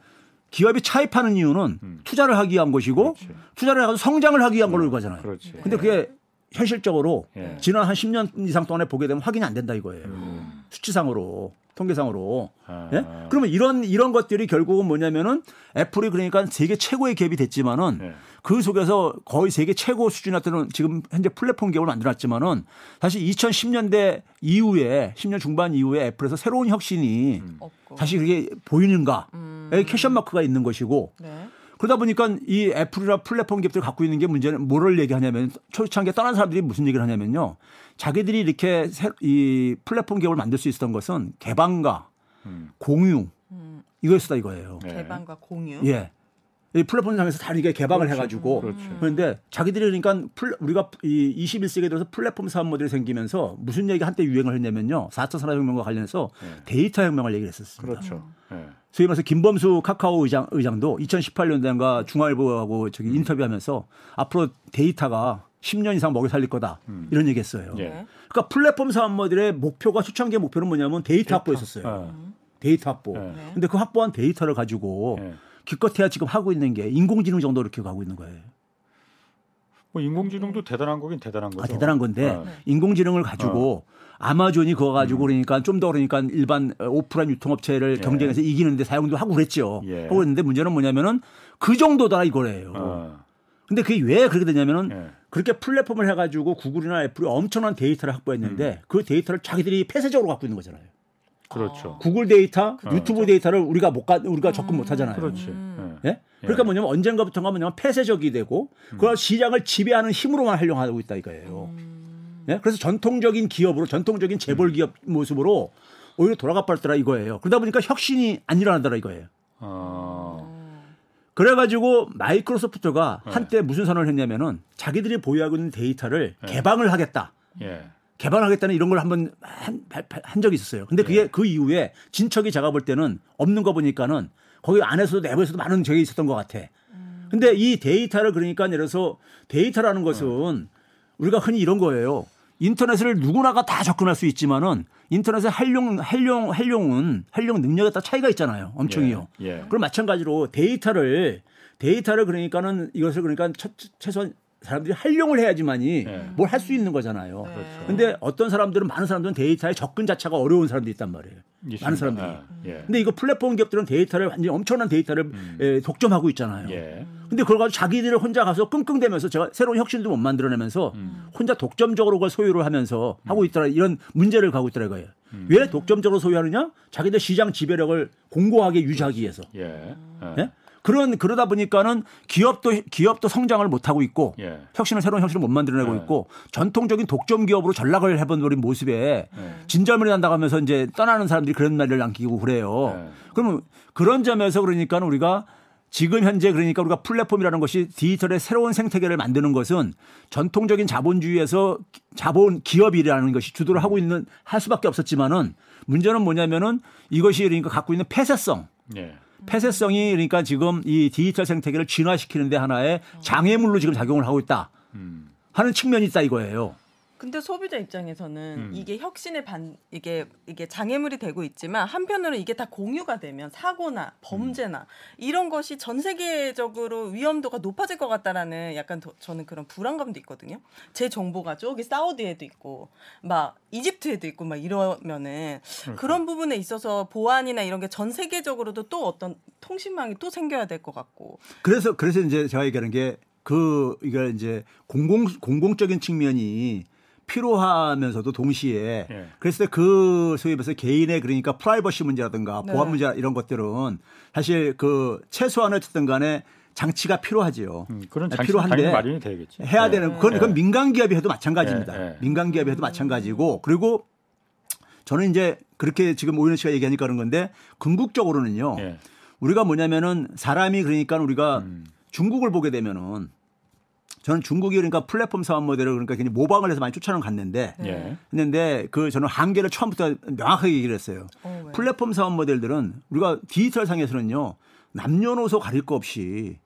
기업이 차입하는 이유는 투자를 하기 위한 것이고 음. 그렇지. 투자를 해서 성장을 하기 위한 걸로 가잖아요. 그렇지. 근데 그게 현실적으로 예. 지난 한 10년 이상 동안에 보게 되면 확인이 안 된다 이거예요. 음. 수치상으로 통계상으로. 아. 예? 그러면 이런 이런 것들이 결국은 뭐냐면은 애플이 그러니까 세계 최고의 기업이 됐지만은 예. 그 속에서 거의 세계 최고 수준이었던 지금 현재 플랫폼 기업을 만들었지만은 사실 2010년대 이후에 10년 중반 이후에 애플에서 새로운 혁신이 없고. 사실 그게 보이는가? 음. 에 캐션 마크가 있는 것이고 네. 그러다 보니까 이 애플이나 플랫폼 기업들이 갖고 있는 게 문제는 뭐를 얘기하냐면 초창기에 떠난 사람들이 무슨 얘기를 하냐면요. 자기들이 이렇게 새- 이 플랫폼 기업을 만들 수 있었던 것은 개방과 음. 공유 음. 이거였다 이거예요. 예. 개방과 공유. 예. 이 플랫폼상에서 다 이게 개방을 해가지고 그렇죠. 그런데 자기들이 그러니까 플- 우리가 이 21세기에 들어서 플랫폼 사업 모델이 생기면서 무슨 얘기 한때 유행을 했냐면요. 4차 산업혁명과 관련해서 데이터 혁명을 얘기를 했었습니다. 그렇죠. 예. 소위 말해서 김범수 카카오 의장, 의장도 2018년대인가 중앙일보하고 저기 인터뷰하면서 앞으로 데이터가 10년 이상 먹여 살릴 거다 이런 얘기 했어요. 예. 네. 그러니까 플랫폼 사업 모델의 목표가 초창기의 목표는 뭐냐면 데이터, 확보였었어요. 어. 데이터 확보. 네. 근데 그 확보한 데이터를 가지고 예. 기껏해야 지금 하고 있는 게 인공지능 정도 이렇게 가고 있는 거예요. 뭐 인공지능도 대단한 거긴 대단한 거죠. 아, 대단한 건데 어. 인공지능을 가지고 아마존이 그거 가지고 음. 그러니까 좀 더 그러니까 일반 오프라인 유통업체를 예. 경쟁해서 이기는데 사용도 하고 그랬죠. 예. 하고 그랬는데 문제는 뭐냐면은 그 정도다 이거예요. 어. 근데 그게 왜 그렇게 되냐면은 예. 그렇게 플랫폼을 해가지고 구글이나 애플이 엄청난 데이터를 확보했는데 음. 그 데이터를 자기들이 폐쇄적으로 갖고 있는 거잖아요. 그렇죠. 구글 데이터, 어. 유튜브 데이터를 우리가 못 가, 우리가 접근 못 하잖아요. 그렇지. 음. 예. 예? 그러니까 뭐냐면 언젠가부터가 뭐냐면 폐쇄적이 되고 음. 그걸 시장을 지배하는 힘으로만 활용하고 있다 이거예요. 음. 예? 그래서 전통적인 기업으로 전통적인 재벌 음. 기업 모습으로 오히려 돌아가 버렸더라 이거예요. 그러다 보니까 혁신이 안 일어나더라 이거예요. 어. 그래가지고 마이크로소프트가 네. 한때 무슨 선언을 했냐면은 자기들이 보유하고 있는 데이터를 네. 개방을 하겠다. 예. 개방하겠다는 이런 걸 한번 한, 발- 한 적이 있었어요. 근데 그게 네. 그 이후에 진척이 제가 볼 때는 없는 거 보니까는 거기 안에서도 내부에서도 많은 적이 있었던 것 같아. 근데 이 데이터를 그러니까 예를 들어서 데이터라는 것은 우리가 흔히 이런 거예요. 인터넷을 누구나가 다 접근할 수 있지만은 인터넷의 활용 활용 활용은 활용 능력에 따라 차이가 있잖아요. 엄청이요. 예. 예. 그럼 마찬가지로 데이터를 데이터를 그러니까는 이것을 그러니까 최, 최소한 사람들이 활용을 해야지만이 네. 뭘할 수 있는 거잖아요. 네. 그렇죠. 근데 어떤 사람들은 많은 사람들은 데이터에 접근 자체가 어려운 사람들이 있단 말이에요. 있습니다. 많은 사람들이. 아, 예. 근데 이거 플랫폼 기업들은 데이터를 완전히 엄청난 데이터를 에, 독점하고 있잖아요. 음. 예. 근데 그걸 가지고 자기들이 혼자 가서 끙끙대면서 제가 새로운 혁신도 못 만들어내면서 음. 혼자 독점적으로 그걸 소유를 하면서 하고 있더라 이런 문제를 가고 있더라 이거예요. 음. 왜 독점적으로 소유하느냐? 자기들 시장 지배력을 공고하게 유지하기 위해서. 예. 예. 예? 그런 그러다 보니까는 기업도 기업도 성장을 못 하고 있고 예. 혁신을 새로운 혁신을 못 만들어내고 네. 있고 전통적인 독점 기업으로 전락을 해본 모습에 네. 진절머리 난다고 하면서 이제 떠나는 사람들이 그런 말을 남기고 그래요. 네. 그러면 그런 점에서 그러니까 우리가 지금 현재 그러니까 우리가 플랫폼이라는 것이 디지털의 새로운 생태계를 만드는 것은 전통적인 자본주의에서 자본 기업이라는 것이 주도를 하고 있는 할 수밖에 없었지만은 문제는 뭐냐면은 이것이 그러니까 갖고 있는 폐쇄성 예. 폐쇄성이 그러니까 지금 이 디지털 생태계를 진화시키는데 하나의 장애물로 지금 작용을 하고 있다 음. 하는 측면이 있다 이거예요. 근데 소비자 입장에서는 음. 이게 혁신의 반 이게 이게 장애물이 되고 있지만 한편으로 이게 다 공유가 되면 사고나 범죄나 이런 것이 전 세계적으로 위험도가 높아질 것 같다라는 약간 더- 저는 그런 불안감도 있거든요. 제 정보가 저기 사우디에도 있고 막 이집트에도 있고 막 이러면은 그러니까. 그런 부분에 있어서 보안이나 이런 게 전 세계적으로도 또 어떤 통신망이 또 생겨야 될 것 같고 그래서 그래서 이제 제가 얘기하는 게 그 이게 이제 공공 공공적인 측면이 필요하면서도 동시에 예. 그랬을 때 그 소위 말해서 개인의 그러니까 프라이버시 문제라든가 네. 보안 문제 이런 것들은 사실 그 최소한 어쨌든 간에 장치가 필요하지요. 음, 그런 네, 장치 필요한데 마련이 되겠지. 해야 예. 되는 그건, 그건 예. 민간 기업이 해도 마찬가지입니다. 예, 예. 민간 기업이 해도 마찬가지고 그리고 저는 이제 그렇게 지금 오윤 씨가 얘기하니까 그런 건데 궁극적으로는요. 예. 우리가 뭐냐면은 사람이 그러니까 우리가 음. 중국을 보게 되면은 저는 중국이 그러니까 플랫폼 사업 모델을 그러니까 굉장히 모방을 해서 많이 쫓아는 갔는데 예. 했는데 그 저는 한계를 처음부터 명확하게 얘기를 했어요. 어? 플랫폼 사업 모델들은 우리가 디지털 상에서는요 남녀노소 가릴 거 없이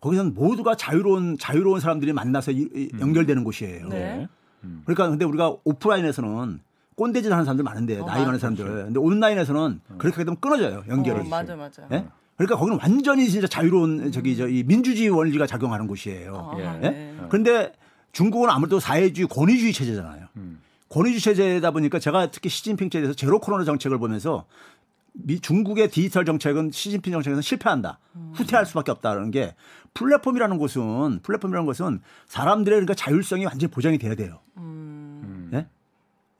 거기서는 모두가 자유로운 자유로운 사람들이 만나서 이- 이- 연결되는 곳이에요. 네. 예. 음. 그러니까 근데 우리가 오프라인에서는 꼰대짓 하는 사람들 많은데 어, 나이 많은. 사람들. 근데 온라인에서는 그렇게 되면 끊어져요 연결이. 어, 맞아 맞아. 예? 그러니까 거기는 완전히 진짜 자유로운 저기 저 이 민주주의 원리가 작용하는 곳이에요. 아, 예. 예? 네. 그런데 중국은 아무래도 사회주의 권위주의 체제잖아요. 음. 권위주의 체제다 보니까 제가 특히 시진핑 체제에서 제로 코로나 정책을 보면서 미, 중국의 디지털 정책은 시진핑 정책에서 실패한다. 후퇴할 수밖에 없다는 게 플랫폼이라는 것은 플랫폼이라는 것은 사람들의 그러니까 자율성이 완전히 보장이 돼야 돼요. 음.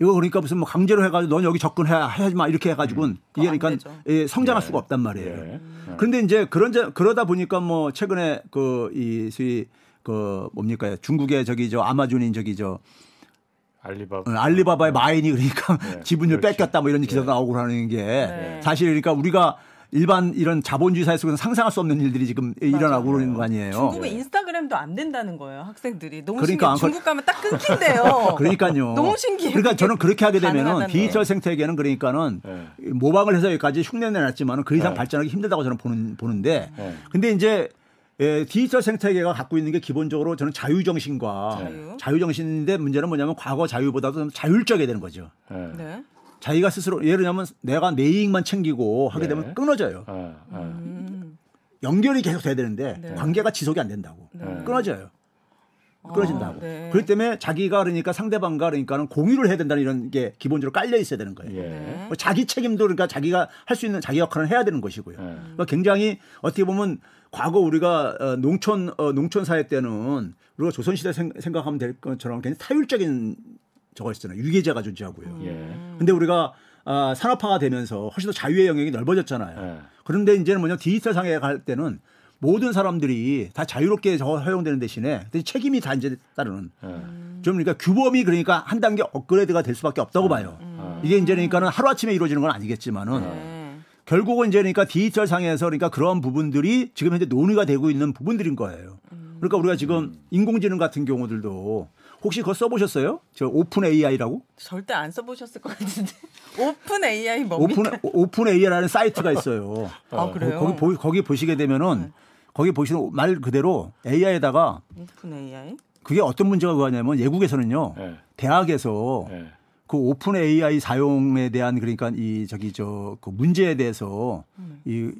예? 이거 그러니까 무슨 뭐 강제로 해가지고 넌 여기 접근해야 하지 마 이렇게 해가지고는 이게 그거 안 그러니까. 예, 성장할 예. 수가 없단 말이에요. 예. 그런데 이제 그런 자- 그러다 보니까 뭐 최근에 그 이 소위 그 뭡니까 중국의 저기 저 아마존인 저기 저 알리바바. 어, 알리바바의 마인이 그러니까 네, 지분율 그렇지. 뺏겼다 뭐 이런 네. 기사도 나오고 하는 게 네. 사실 그러니까 우리가 일반 이런 자본주의 사회 속에서 상상할 수 없는 일들이 지금 일어나고 그러는 거 아니에요. 중국은 인스타그램도 안 된다는 거예요 학생들이 너무 그러니까 신기해. 중국 가면 딱 끊긴대요. *laughs* 그러니까요. 너무 신기해요. 그러니까 저는 그렇게 하게 되면은 가능하다는 디지털 게. 생태계는 그러니까는 네. 모방을 해서 여기까지 흉내내 놨지만은 그 이상 네. 발전하기 힘들다고 저는 보는 보는데 네. 근데 이제 예, 디지털 생태계가 갖고 있는 게 기본적으로 저는 자유정신과 자유. 자유정신인데 문제는 뭐냐면 과거 자유보다도 좀 자율적이 되는 거죠. 예. 네. 자기가 스스로 예를 들면 내가 내 이익만 챙기고 하게 네. 되면 끊어져요. 예. 예. 음. 연결이 계속 돼야 되는데 네. 관계가 지속이 안 된다고. 네. 끊어져요. 끊어진다고. 아, 네. 그렇기 때문에 자기가 그러니까 상대방과 그러니까는 공유를 해야 된다는 이런 게 기본적으로 깔려 있어야 되는 거예요. 예. 네. 뭐 자기 책임도 그러니까 자기가 할 수 있는 자기 역할을 해야 되는 것이고요. 예. 그러니까 굉장히 어떻게 보면 과거 우리가 어, 농촌 어, 농촌 사회 때는 우리가 조선 시대 생, 각하면 될 것처럼 굉장히 타율적인 저거 있잖아요. 유계제가 존재하고요. 예. 근데 우리가 아, 산업화가 되면서 훨씬 더 자유의 영역이 넓어졌잖아요. 예. 그런데 이제는 뭐냐 디지털 상에 갈 때는 모든 사람들이 다 자유롭게 저거 허용되는 대신에 대신 책임이 다 이제 따르는 예. 좀 그러니까 규범이 그러니까 한 단계 업그레이드가 될 수밖에 없다고 봐요. 이게 이제 그러니까는 하루 아침에 이루어지는 건 아니겠지만은 네. 결국은 이제 그러니까 디지털 상에서 그러니까 그런 부분들이 지금 현재 논의가 되고 있는 부분들인 거예요. 그러니까 우리가 지금 인공지능 같은 경우들도 혹시 그거 써보셨어요? 저 OpenAI라고? 절대 안 써보셨을 것 같은데. *laughs* OpenAI 뭡니까? 오픈 오픈 AI라는 사이트가 있어요. 아 그래요? 거기 보, 거기 보시게 되면은 거기 보시는 말 그대로 AI에다가 OpenAI? 그게 어떤 문제가 그거냐면 영국에서는요 예. 대학에서 예. 그 OpenAI 사용에 대한 그러니까 이 저기 저 그 문제에 대해서 이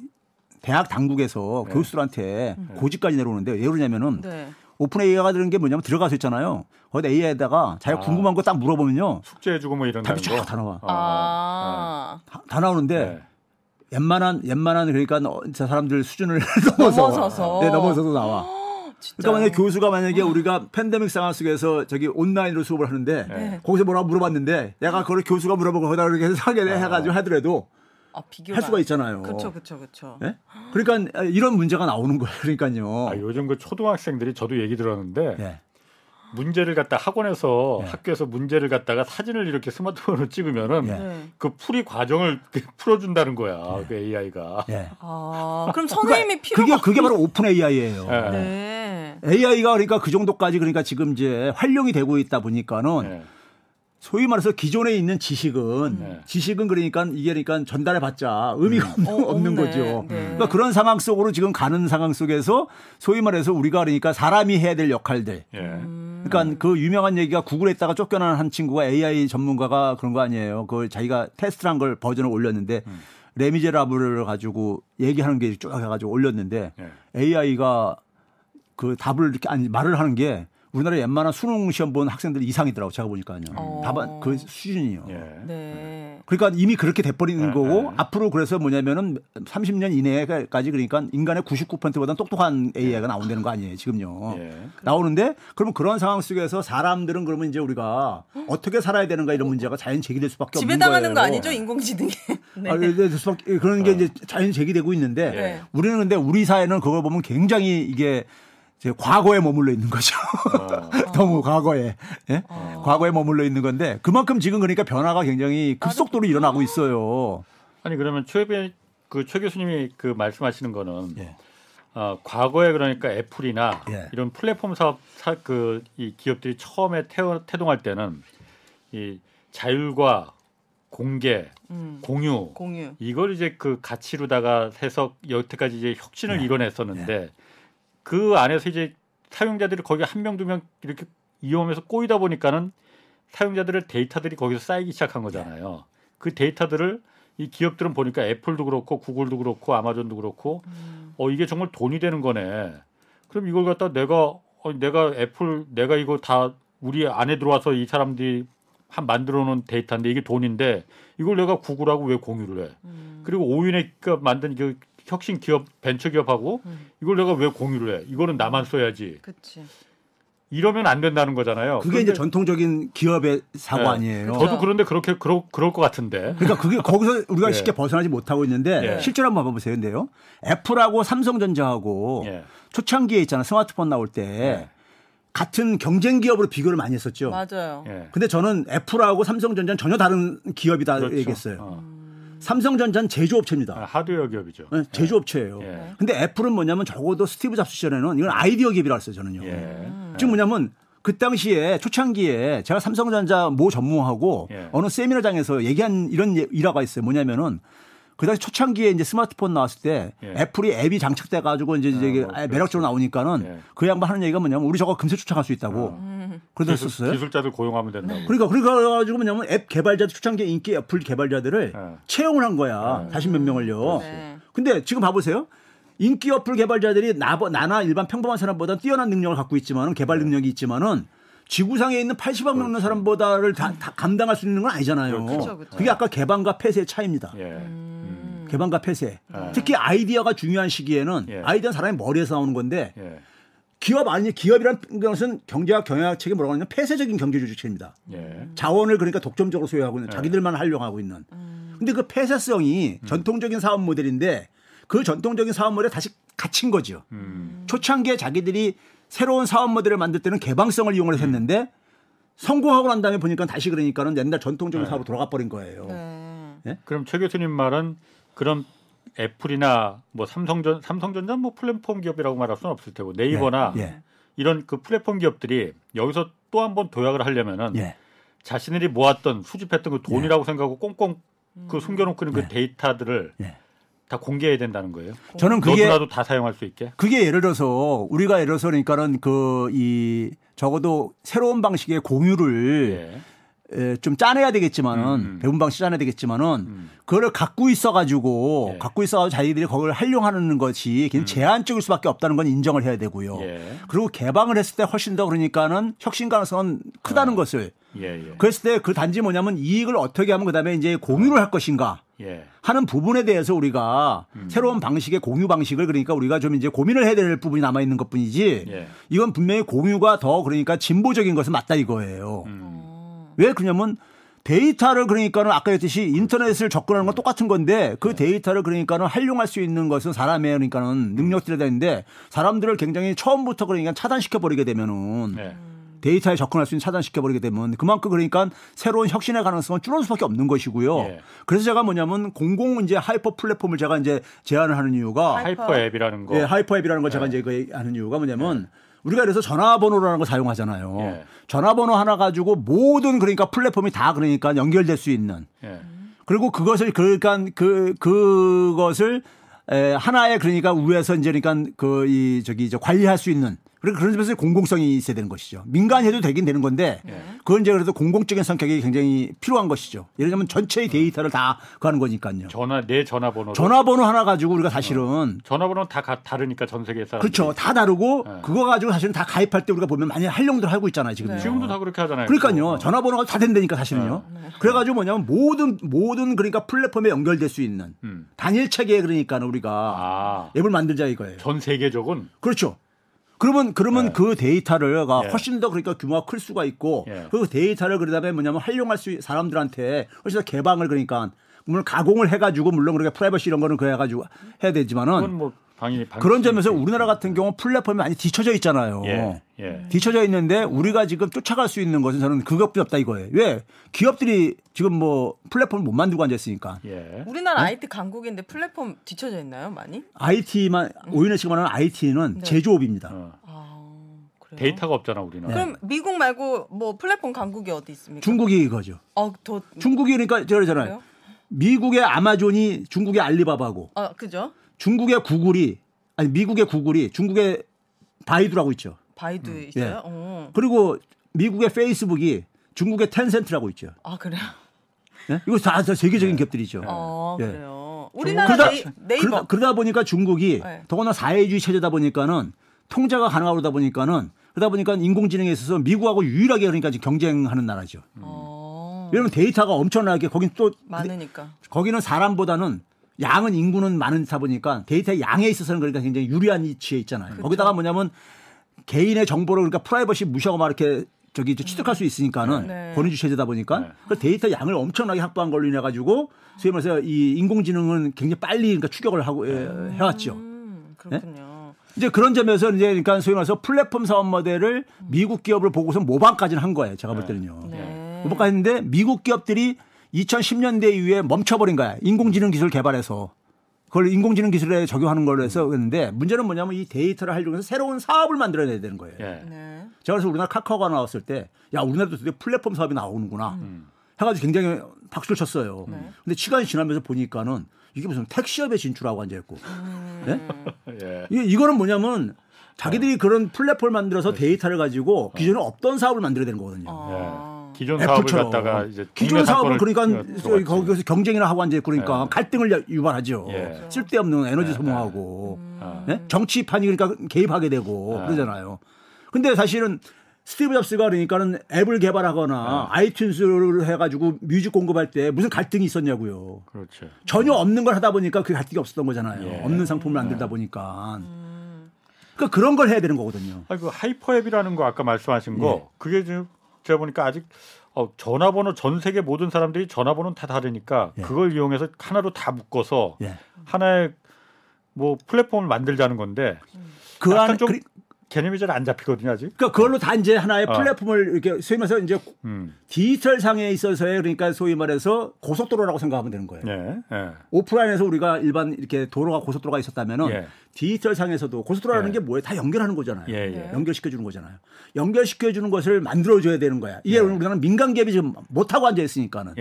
대학 당국에서 네. 교수들한테 고지까지 내려오는데 왜 그러냐면은 네. 오픈 AI가 되는 게 뭐냐면 들어가서 있잖아요. 거기다 AI에다가 자기가 아. 궁금한 거 딱 물어보면요. 숙제해주고 뭐 이런 답이 거. 쫙다 나와. 아. 다, 다 나오는데 예. 웬만한 웬만한 그러니까 사람들 수준을 *laughs* 넘어서 넘어서서. 네, 넘어서서 나와. *gasps* 그러니까 만약에 교수가 만약에 우리가 팬데믹 상황 속에서 저기 온라인으로 수업을 하는데 네. 거기서 뭐라고 물어봤는데 내가 그걸 교수가 물어보고 거기다 그렇게 해서 하게 해가지고 하더라도 아. 할 수가 있잖아요. 그렇죠, 그렇죠, 그렇죠. 예? 그러니까 이런 문제가 나오는 거예요. 그러니까요. 아, 요즘 그 초등학생들이 저도 얘기 들었는데 예. 문제를 갖다 학원에서 예. 학교에서 문제를 갖다가 사진을 이렇게 스마트폰으로 찍으면은 예. 네. 그 풀이 과정을 *laughs* 풀어준다는 거야 그 AI가. 예. 아, 그럼 선생님이 필요가 그게 그게 바로 오픈 AI예요. 예. 네. AI가 그러니까 그 정도까지 그러니까 지금 이제 활용이 되고 있다 보니까는 예. 소위 말해서 기존에 있는 지식은 네. 지식은 그러니까 이게 그러니까 전달해 봤자 의미가 없는, 어, 없는. 거죠. 네. 그러니까 그런 상황 속으로 지금 가는 상황 속에서 소위 말해서 우리가 그러니까 사람이 해야 될 역할들. 예. 음. 그러니까 그 유명한 얘기가 구글에다가 쫓겨난 한 친구가 AI 전문가가 그런 거 아니에요. 그 자기가 테스트한 걸 버전을 올렸는데 음. 레미제라블을 가지고 얘기하는 게 쭉 해가지고 올렸는데 예. AI가 그 답을 이렇게 아니 말을 하는 게 우리나라에 웬만한 수능 시험 본 학생들 이상이더라고 제가 보니까요. 어. 답안 그 수준이요. 예. 네. 그러니까 이미 그렇게 돼버리는 네, 거고 네. 앞으로 그래서 뭐냐면은 30년 이내까지 그러니까 인간의 99%보다 똑똑한 AI가 나온다는 거 아니에요 지금요. 예. 나오는데 그러면 그런 상황 속에서 사람들은 그러면 이제 우리가 어떻게 살아야 되는가 이런 문제가 자연 제기될 수밖에 없는 거예요. 지배당하는 거 아니죠, 인공지능에. *laughs* 네. 아, 수밖에- 그런 게 이제 자연 제기되고 있는데 네. 우리는 근데 우리 사회는 그걸 보면 굉장히 이게 과거에 머물러 있는 거죠. *laughs* 너무 과거에 예? 과거에 머물러 있는 건데 그만큼 지금 그러니까 변화가 굉장히 급속도로 일어나고 있어요. 아니 그러면 최배 그최 교수님이 그 말씀하시는 거는 예. 어, 과거에 그러니까 애플이나 예. 이런 플랫폼 사업 그이 기업들이 처음에 태어, 태동할 때는 이 자율과 공개, 음, 공유 공유. 이걸 이제 그 가치로다가 해서 여태까지 이제 혁신을 네. 이뤄냈었는데 그 안에서 이제 사용자들이 거기 한 명두명 이렇게 이용하면서 꼬이다 보니까는 사용자들의 데이터들이 거기서 쌓이기 시작한 거잖아요. 그 데이터들을 이 기업들은 보니까 애플도 그렇고 구글도 그렇고 아마존도 그렇고 음. 어 이게 정말 돈이 되는 거네. 그럼 이걸 갖다 내가 어, 내가 애플 내가 이거 다 우리 안에 들어와서 이 사람들이 한 만들어 놓은 데이터인데 이게 돈인데 이걸 내가 구글하고 왜 공유를 해? 음. 그리고 오윤의 그 만든 그 혁신 기업 벤처 기업하고 음. 이걸 내가 왜 공유를 해? 이거는 나만 써야지. 그치. 이러면 안 된다는 거잖아요. 그게 이제 그런데- 전통적인 기업의 사고 네. 아니에요. 그렇죠. 저도 그런데 그렇게 그럴, 그럴 것 같은데. 그러니까 그게 거기서 우리가 예. 쉽게 벗어나지 못하고 있는데 예. 실제로 한번 봐보세요. 근데요. 애플하고 삼성전자하고 예. 초창기에 있잖아 스마트폰 나올 때 예. 같은 경쟁 기업으로 비교를 많이 했었죠. 맞아요. 예. 근데 저는 애플하고 삼성전자는 전혀 다른 기업이다 그렇죠. 얘기했어요. 어. 삼성전자는 제조업체입니다. 아, 하드웨어 기업이죠. 네, 제조업체예요. 예. 근데 애플은 뭐냐면 적어도 스티브 잡스 시절에는 이건 아이디어 기업이라 했어요, 저는요. 예. 지금 뭐냐면 그 당시에 초창기에 제가 삼성전자 모 전무하고 예. 어느 세미나장에서 얘기한 이런 예- 일화가 있어요. 뭐냐면은 그 당시 초창기에 이제 스마트폰 나왔을 때 예. 애플이 앱이 장착돼 가지고 이제 이게 뭐, 매력적으로 나오니까는 예. 그 양반 하는 얘기가 뭐냐면 우리 저거 금세 쫓아갈 수 있다고 음. 그러셨었어요. 기술 자들 고용하면 된다고. 그러니까 그러니까 가지고 뭐냐면 앱 개발자들 초창기 인기 애플 개발자들을 예. 채용을 한 거야. 예. 사십 몇 명을요. 네. 근데 지금 봐보세요. 인기 어플 개발자들이 나, 나나 일반 평범한 사람보다 뛰어난 능력을 갖고 있지만은 개발 능력이 있지만은 지구상에 있는 80억 넘는 사람보다를 다, 다 감당할 수 있는 건 아니잖아요. 그렇죠, 그렇죠. 게 아까 개방과 폐쇄의 차이입니다. 예. 음. 개방과 폐쇄. 예. 특히 아이디어가 중요한 시기에는 예. 아이디어는 사람이 머리에서 나오는 건데 예. 기업 아니 기업이라는 것은 경제학 경영학책이 뭐라고 하냐면 폐쇄적인 경제 조직체입니다. 예. 자원을 그러니까 독점적으로 소유하고 있는 네. 자기들만 하려고 하고 있는. 음. 근데 그 폐쇄성이 전통적인 사업 모델인데 그 전통적인 사업 모델에 다시 갇힌 거죠. 음. 초창기에 자기들이 새로운 사업 모델을 만들 때는 개방성을 이용을 했는데 성공하고 난 다음에 보니까 다시 그러니까는 옛날 전통적인 네. 사업으로 돌아가 버린 거예요. 네. 그럼 최 교수님 말은 그런 애플이나 뭐 삼성전 삼성전자 뭐 플랫폼 기업이라고 말할 수는 없을 테고 네이버나 예. 예. 이런 그 플랫폼 기업들이 여기서 또 한 번 도약을 하려면은 예. 자신들이 모았던 수집했던 그 돈이라고 생각하고 꽁꽁 그 숨겨놓고 있는 예. 그 데이터들을 예. 다 공개해야 된다는 거예요. 저는 그게 너도 나도 다 사용할 수 있게. 그게 예를 들어서 우리가 예를 들어서 그러니까는 그 이 적어도 새로운 방식의 공유를 예. 에, 좀 짜내야 되겠지만은 음. 배운 방식 짜내야 되겠지만은 음. 그거를 갖고 있어가지고 예. 갖고 있어가지고 자기들이 그걸 활용하는 것이 그냥 제한적일 수밖에 없다는 건 인정을 해야 되고요. 예. 그리고 개방을 했을 때 훨씬 더 그러니까는 혁신 가능성은 크다는 것을 예. 예. 그랬을 때 그 단지 뭐냐면 이익을 어떻게 하면 그다음에 이제 공유를 할 것인가 예. 하는 부분에 대해서 우리가 음. 새로운 방식의 공유 방식을 그러니까 우리가 좀 이제 고민을 해야 될 부분이 남아 있는 것뿐이지 예. 이건 분명히 공유가 더 그러니까 진보적인 것은 맞다 이거예요. 음. 왜 그러냐면 데이터를 그러니까는 아까 했듯이 인터넷을 접근하는 건 똑같은 건데 그 데이터를 그러니까는 활용할 수 있는 것은 사람의 그러니까는 능력들이 되는데 사람들을 굉장히 처음부터 그러니까 차단시켜 버리게 되면은 예. 데이터에 접근할 수 있는 차단시켜 버리게 되면 그만큼 그러니까 새로운 혁신의 가능성은 줄어들 수밖에 없는 것이고요. 예. 그래서 제가 뭐냐면 공공 이제 hyper 플랫폼을 제가 이제 제안을 하는 이유가 hyper. 앱이라는 거. 예, hyper 앱이라는 걸 제가 예. 이제 그 하는 이유가 뭐냐면 우리가 그래서 전화번호라는 걸 사용하잖아요. 예. 전화번호 하나 가지고 모든 그러니까 플랫폼이 다 그러니까 연결될 수 있는 예. 그리고 그것을 그러니까 그 그것을 에, 하나의 그러니까 위에서 이제 그러니까 그 이 저기 저 관리할 수 있는 그리고 그런 점에서 공공성이 있어야 되는 것이죠. 민간이 해도 되긴 되는 건데 예. 그건 이제 그래도 공공적인 성격이 굉장히 필요한 것이죠. 예를 들면 전체의 데이터를 다 그하는 거니까요. 전화 내 전화번호. 전화번호 하나 가지고 우리가 사실은 전화번호는 다 가- 다르니까 전 세계 사람. 그렇죠. 다 다르고 네. 그거 가지고 사실은 다 가입할 때 우리가 보면 많이 활용들 하고 있잖아요, 지금. 네. 지금도 다 그렇게 하잖아요. 그러니까요. 어. 전화번호가 다 된다니까 사실은요. 그래가지고 뭐냐면 모든 모든 그러니까 플랫폼에 연결될 수 있는 음. 단일 체계에 그러니까 우리가 아. 앱을 만들자 이거예요. 전 세계적은 그렇죠. 그러면 그러면 네. 그 데이터를 가 예. 훨씬 더 그러니까 규모가 클 수가 있고 예. 그 데이터를 그러다음에 뭐냐면 활용할 수 있- 사람들한테 훨씬 더 개방을 그러니까 물론 가공을 해가지고 물론 그렇게 프라이버시 이런 거는 그래 가지고 해야 되지만은 뭐 당연히 방식이 그런 점에서. 우리나라 같은 경우 플랫폼이 많이 뒤쳐져 있잖아요. 예. 예. 뒤쳐져 있는데 우리가 지금 쫓아갈 수 있는 것은 저는 그것뿐이 없다 이거예요. 왜? 기업들이 지금 뭐 플랫폼을 못 만들고 앉아 있으니까. 예. 우리나라 네? IT 강국인데 플랫폼 뒤쳐져 있나요, 많이? IT만 오인혜 씨가 말하는 IT는 네. 제조업입니다. 어. 아, 그래요? 데이터가 없잖아 우리는. 그럼 미국 말고 뭐 플랫폼 강국이 어디 있습니까? 중국이 이거죠. 어, 더 중국이 그러니까 저러잖아요. 미국의 아마존이 중국의 알리바바고 아, 그죠? 중국의 구글이 아니 미국의 구글이 중국의 바이두라고 있죠. 바이두 예. 있어요? 어. 그리고 미국의 페이스북이 중국의 텐센트라고 있죠. 아, 그래요? 예? 이거 다, 다 세계적인 기업들이죠. 어, 예. 그래요. 우리나라 그러다, 네이, 네이버 그러다, 그러다 보니까 중국이 네. 더구나 사회주의 체제다 보니까는 통제가 가능하고 그러다 보니까는 그러다 보니까 인공지능에 있어서 미국하고 유일하게 그러니까 지금 경쟁하는 나라죠. 어, 왜냐면 데이터가 엄청나게 거긴 또 많으니까. 거기는 사람보다는 양은 인구는 많다 보니까 데이터의 양에 있어서는 그러니까 굉장히 유리한 위치에 있잖아요. 그렇죠. 거기다가 뭐냐면 개인의 정보를 그러니까 프라이버시 무시하고 막 이렇게 저기 이제 취득할 수 있으니까는 네. 권위주의 체제다 보니까 네. 그 데이터 양을 엄청나게 확보한 걸로 인해 가지고 소위 말해서 이 인공지능은 굉장히 빨리 그러니까 추격을 하고 예, 해왔죠. 음, 그렇군요. 이제 그런 점에서 이제 그러니까 소위 말해서 플랫폼 사업 모델을 미국 기업을 보고서 모방까지는 한 거예요. 제가 볼 때는요. 네. 모방까지 했는데 미국 기업들이 2010년대 이후에 멈춰버린 거야. 인공지능 기술 개발해서. 그걸 인공지능 기술에 적용하는 걸로 해서 그랬는데 문제는 뭐냐면 이 데이터를 활용해서 새로운 사업을 만들어내야 되는 거예요. 예. 네. 제가 그래서 우리나라 카카오가 나왔을 때 야, 우리나라도 드디어 플랫폼 사업이 나오는구나. 음. 해가지고 굉장히 박수를 쳤어요. 네. 근데 시간이 지나면서 보니까는 이게 무슨 택시업에 진출하고 앉아있고. 네? *laughs* 예. 이게 이거는 뭐냐면 자기들이 그런 플랫폼을 만들어서 데이터를 가지고 기존에 없던 사업을 만들어야 되는 거거든요. 어. 기존 사업을 애플처럼. 갖다가 이제 기존 사업을 그러니까 들어갔지. 거기서 경쟁이나 하고 있고 그러니까 예. 갈등을 유발하죠. 예. 쓸데없는 에너지 예, 소모하고 아. 예? 정치판이 그러니까 개입하게 되고 아. 그러잖아요. 근데 사실은 스티브 잡스가 그러니까는 앱을 개발하거나 아이튠즈를 해가지고 music 공급할 때 무슨 갈등이 있었냐고요. 그렇죠. 전혀 없는 걸 하다 보니까 그 갈등이 없었던 거잖아요. 예. 없는 상품을 만들다 보니까. 그러니까 그런 걸 해야 되는 거거든요. 아니 그 hyper 앱이라는 거 아까 말씀하신 거 예. 그게 지금 제가 보니까 아직 어, 전화번호 전 세계 모든 사람들이 전화번호는 다 다르니까 예. 그걸 이용해서 하나로 다 묶어서 예. 하나의 뭐 플랫폼을 만들자는 건데 그 안에 좀 그리- 개념이 잘 안 잡히거든요 아직. 그러니까 그걸로 다 이제 하나의 어. 플랫폼을 이렇게 소위 말해서 이제 음. 디지털 상에 있어서의 그러니까 소위 말해서 고속도로라고 생각하면 되는 거예요. 예. 예. 오프라인에서 우리가 일반 이렇게 도로가 고속도로가 있었다면은 예. 디지털 상에서도 고속도로라는 예. 게 뭐예요? 다 연결하는 거잖아요. 예, 예. 연결시켜 주는 거잖아요. 연결시켜 주는 것을 만들어 줘야 되는 거야. 이게 우리나라는 민간 기업이 지금 못 하고 앉아 있으니까는.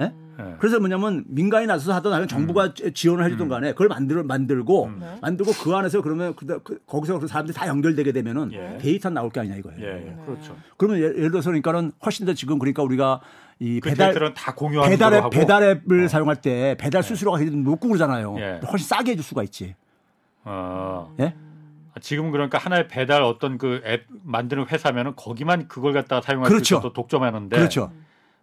예. 예? 예. 그래서 뭐냐면 민간이 나서서 하든 아니면 정부가 음. 지원을 해주든 간에 그걸 만들 만들고 만들고 그 안에서 그러면 그, 그, 거기서 그 사람들이 다 연결되게 되면은 예. 데이터 나올 게 아니냐 이거예요. 예. 예. 그렇죠. 그러면 예를, 들어서 그러니까는 훨씬 더 지금 그러니까 우리가 이그 배달 다 공유하는 배달 걸로 앱 하고. 배달 앱을 사용할 때 배달 수수료가 굉장히 높고 그러잖아요. 예. 훨씬 싸게 해줄 수가 있지. 어. 예? 지금은 그러니까 하나의 배달 어떤 그 앱 만드는 회사면은 거기만 그걸 갖다가 사용할 그렇죠. 수 있어서 독점하는데 그렇죠.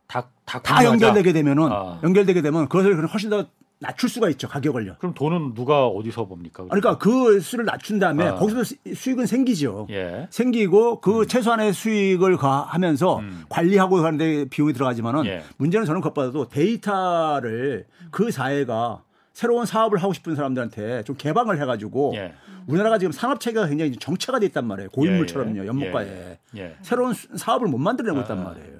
다, 다, 다. 연결되게 되면은 아. 연결되게 되면 그것을 훨씬 더 낮출 수가 있죠 가격을요. 그럼 돈은 누가 어디서 봅니까? 그러니까 그 수를 낮춘 다음에 아. 거기서 수- 수익은 생기죠. 예. 생기고 그 최소한의 수익을 가- 하면서 음. 관리하고 하는데 비용이 들어가지만은 예. 문제는 저는 그것보다도 데이터를 그 사회가 새로운 사업을 하고 싶은 사람들한테 좀 개방을 해가지고 예. 우리나라가 지금 산업 체계가 굉장히 정체가 돼 있단 말이에요. 고인물처럼요. 예, 예. 연못가에 예. 예. 새로운 수- 사업을 못 만들어내고 있단 아. 말이에요.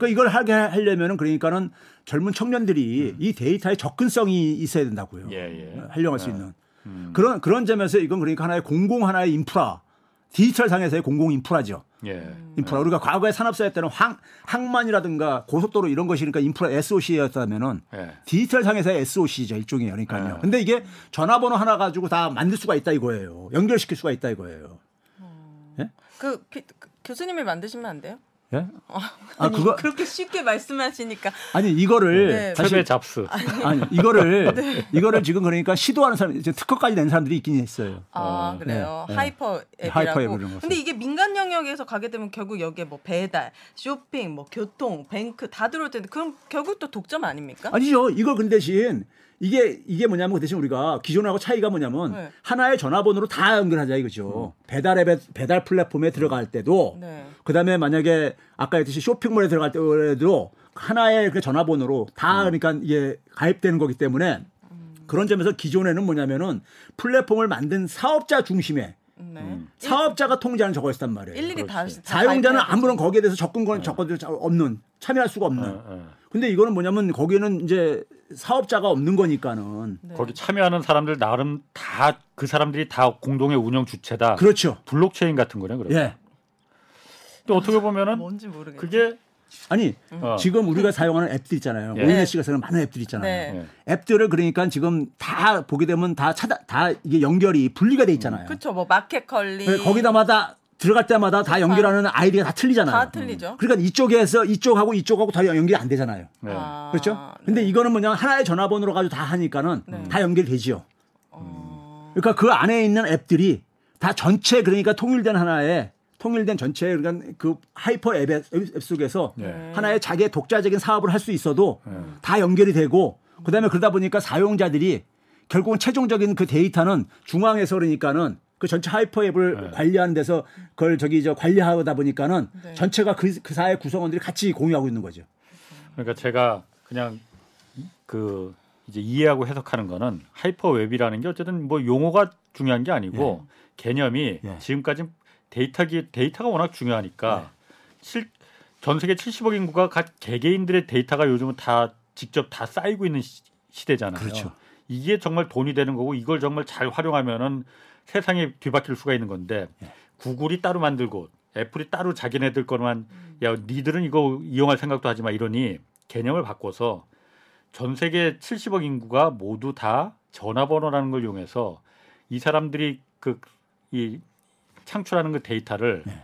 그러니까 이걸 하게 하려면은 그러니까는 젊은 청년들이 이 데이터에 접근성이 있어야 된다고요. 음. 예, 예. 활용할 수 있는 음. 그런 그런 점에서 이건 그러니까 하나의 공공 하나의 인프라 디지털 상에서의 공공 인프라죠. 예. 인프라 우리가 과거에 산업사회 때는 항 항만이라든가 고속도로 이런 것이 그러니까 인프라 SOC였다면은 예. 디지털 상에서의 SOC죠 일종의 그러니까요. 네. 근데 이게 전화번호 하나 가지고 다 만들 수가 있다 이거예요. 연결시킬 수가 있다 이거예요. 그, 피- 그 교수님이 만드시면 안 돼요? 예? 아 아니, 그거 그렇게 쉽게 말씀하시니까 아니 이거를 네. 사실 잡스. 아니 이거를 *laughs* 이거를 지금 그러니까 시도하는 사람 이제 특허까지 낸 사람들이 있긴 했어요. 아 어. 그래요 네, 네. hyper 앱이라고. hyper 앱 이런 거 근데 이게 민간 영역에서 가게 되면 결국 여기에 뭐 배달, 쇼핑, 뭐 교통, 뱅크 다 들어올 텐데 그럼 결국 또 독점 아닙니까? 아니죠. 이걸 근데 대신 이게 이게 뭐냐면 그 대신 우리가 기존하고 차이가 뭐냐면 네. 하나의 전화번호로 다 연결하자 이거죠. 배달 앱에 배달 플랫폼에 들어갈 때도 네. 그다음에 만약에 아까 했듯이 쇼핑몰에 들어갈 때도 하나의 그 전화번호로 다 그러니까 이게 가입되는 거기 때문에 그런 점에서 기존에는 뭐냐면은 플랫폼을 만든 사업자 중심에 네. 음. 사업자가 통제하는 저거 였단 말이에요. 일일이 다, 사용자는 아무런 거기에 대해서 접근권 접근도 없는 참여할 수가 없는. 어, 어. 근데 이거는 뭐냐면 거기는 이제 사업자가 없는 거니까는 네. 거기 참여하는 사람들 나름 다 그 사람들이 다 공동의 운영 주체다. 그렇죠. 블록체인 같은 거네 그러면. 예. 또 어떻게 보면은 뭔지 모르겠어요. 그게 아니 어. 지금 우리가 사용하는 앱들 있잖아요. 예. ONS가 쓰는 많은 앱들 있잖아요. 네. 예. 앱들을 그러니까 지금 다 보게 되면 다 차다 다 이게 연결이 분리가 돼 있잖아요. 그렇죠. 뭐 마켓컬리 네, 거기다마다 들어갈 때마다 다 연결하는 아이디가 다 틀리잖아요. 다 틀리죠. 그러니까 이쪽에서 이쪽하고 이쪽하고 다 연결이 안 되잖아요. 네. 아, 그렇죠? 근데 이거는 뭐냐 하나의 전화번호로 가지고 다 하니까는 네. 다 연결되지요. 어, 그러니까 그 안에 있는 앱들이 다 전체 그러니까 통일된 하나의 통일된 전체 그러니까 그 hyper 앱, 앱 속에서 네. 하나의 자기의 독자적인 사업을 할 수 있어도 네. 다 연결이 되고 그다음에 그러다 보니까 사용자들이 결국은 최종적인 그 데이터는 중앙에서 그러니까는 그 전체 hyper 앱을 네. 관리하는 데서 그걸 저기 저 관리하다 보니까는 네. 전체가 그, 그 사회 구성원들이 같이 공유하고 있는 거죠. 그러니까 제가 그냥 그 이제 이해하고 해석하는 거는 hyper 앱이라는 게 어쨌든 뭐 용어가 중요한 게 아니고 개념이 예. 지금까지 데이터기 데이터가 워낙 중요하니까 실, 전 세계 70억 인구가 각 개개인들의 데이터가 요즘은 다 직접 다 쌓이고 있는 시, 시대잖아요. 그렇죠. 이게 정말 돈이 되는 거고 이걸 정말 잘 활용하면은 세상에 뒤바뀔 수가 있는 건데 예. 구글이 따로 만들고 애플이 따로 자기네들 거만 야 니들은 이거 이용할 생각도 하지 마 이러니 개념을 바꿔서 전 세계 70억 인구가 모두 다 전화번호라는 걸 이용해서 이 사람들이 그 이 창출하는 그 데이터를 네.